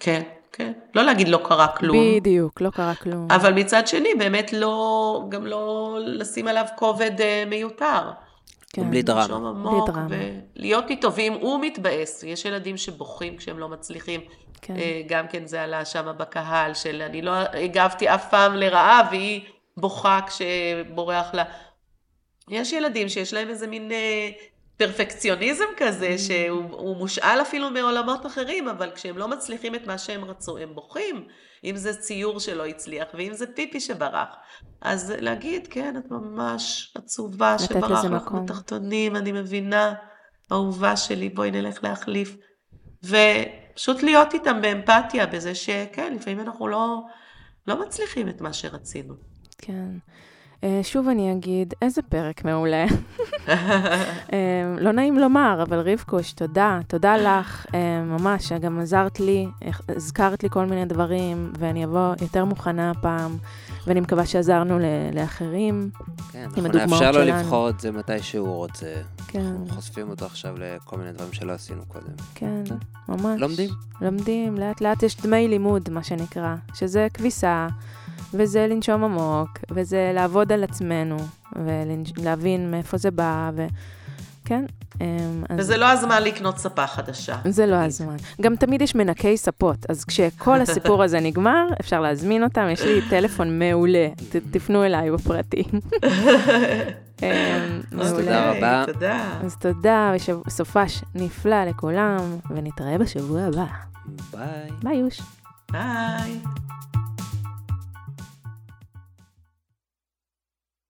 כן. כן. לא להגיד לא קרה כלום. בדיוק, לא קרה כלום. אבל מצד שני, באמת לא, גם לא לשים עליו כובד אה, מיותר. כן. בלי דרמה. בלי דרמה. ולהיות איתו, ואם הוא מתבאס, יש ילדים שבוכים כשהם לא מצליחים. כן. אה, גם כן זה עלה שם בקהל, של אני לא הגבתי אף פעם לרעה, והיא בוכה כשבורח לה. יש ילדים שיש להם איזה מין אה, פרפקציוניזם כזה, mm. שהוא מושאל אפילו מעולמות אחרים, אבל כשהם לא מצליחים את מה שהם רצו, הם בוכים. אם זה ציור שלא הצליח, ואם זה פיפי שברח. אז להגיד, כן, את ממש עצובה שברח לך. בתחתונים, אני מבינה, אהובה שלי, בואי נלך להחליף. ופשוט להיות איתם באמפתיה, בזה שכן, לפעמים אנחנו לא, לא מצליחים את מה שרצינו. כן. אה, שוב אני אגיד, איזה פרק מעולה. *laughs* אה, לא נעים לומר, אבל רבקוש, תודה, תודה לך, אה, ממש, גם עזרת לי, הזכרת לי כל מיני דברים, ואני אבוא יותר מוכנה הפעם, ואני מקווה שעזרנו לאחרים כן, עם הדוגמאות שלנו. כן, נאפשר לו לבחור את זה מתי שהוא רוצה. כן. אנחנו חושפים אותו עכשיו לכל מיני דברים שלא עשינו קודם. כן, ממש. לומדים. לומדים, לאט לאט יש דמי לימוד, מה שנקרא, שזה כביסה. וזה לנשום עמוק, וזה לעבוד על עצמנו, ולהבין מאיפה זה בא, וכן. אמ, אז... וזה לא הזמן לקנות ספה חדשה. זה לא הזמן. גם תמיד יש מנקי ספות, אז כשכל הסיפור הזה נגמר, אפשר להזמין אותם, יש לי טלפון מעולה, ת, תפנו אליי בפרטי. *laughs* אמ, אז תודה רבה. תודה. אז תודה, וסופש נפלא לכולם, ונתראה בשבוע הבא. ביי. ביי יוש. ביי.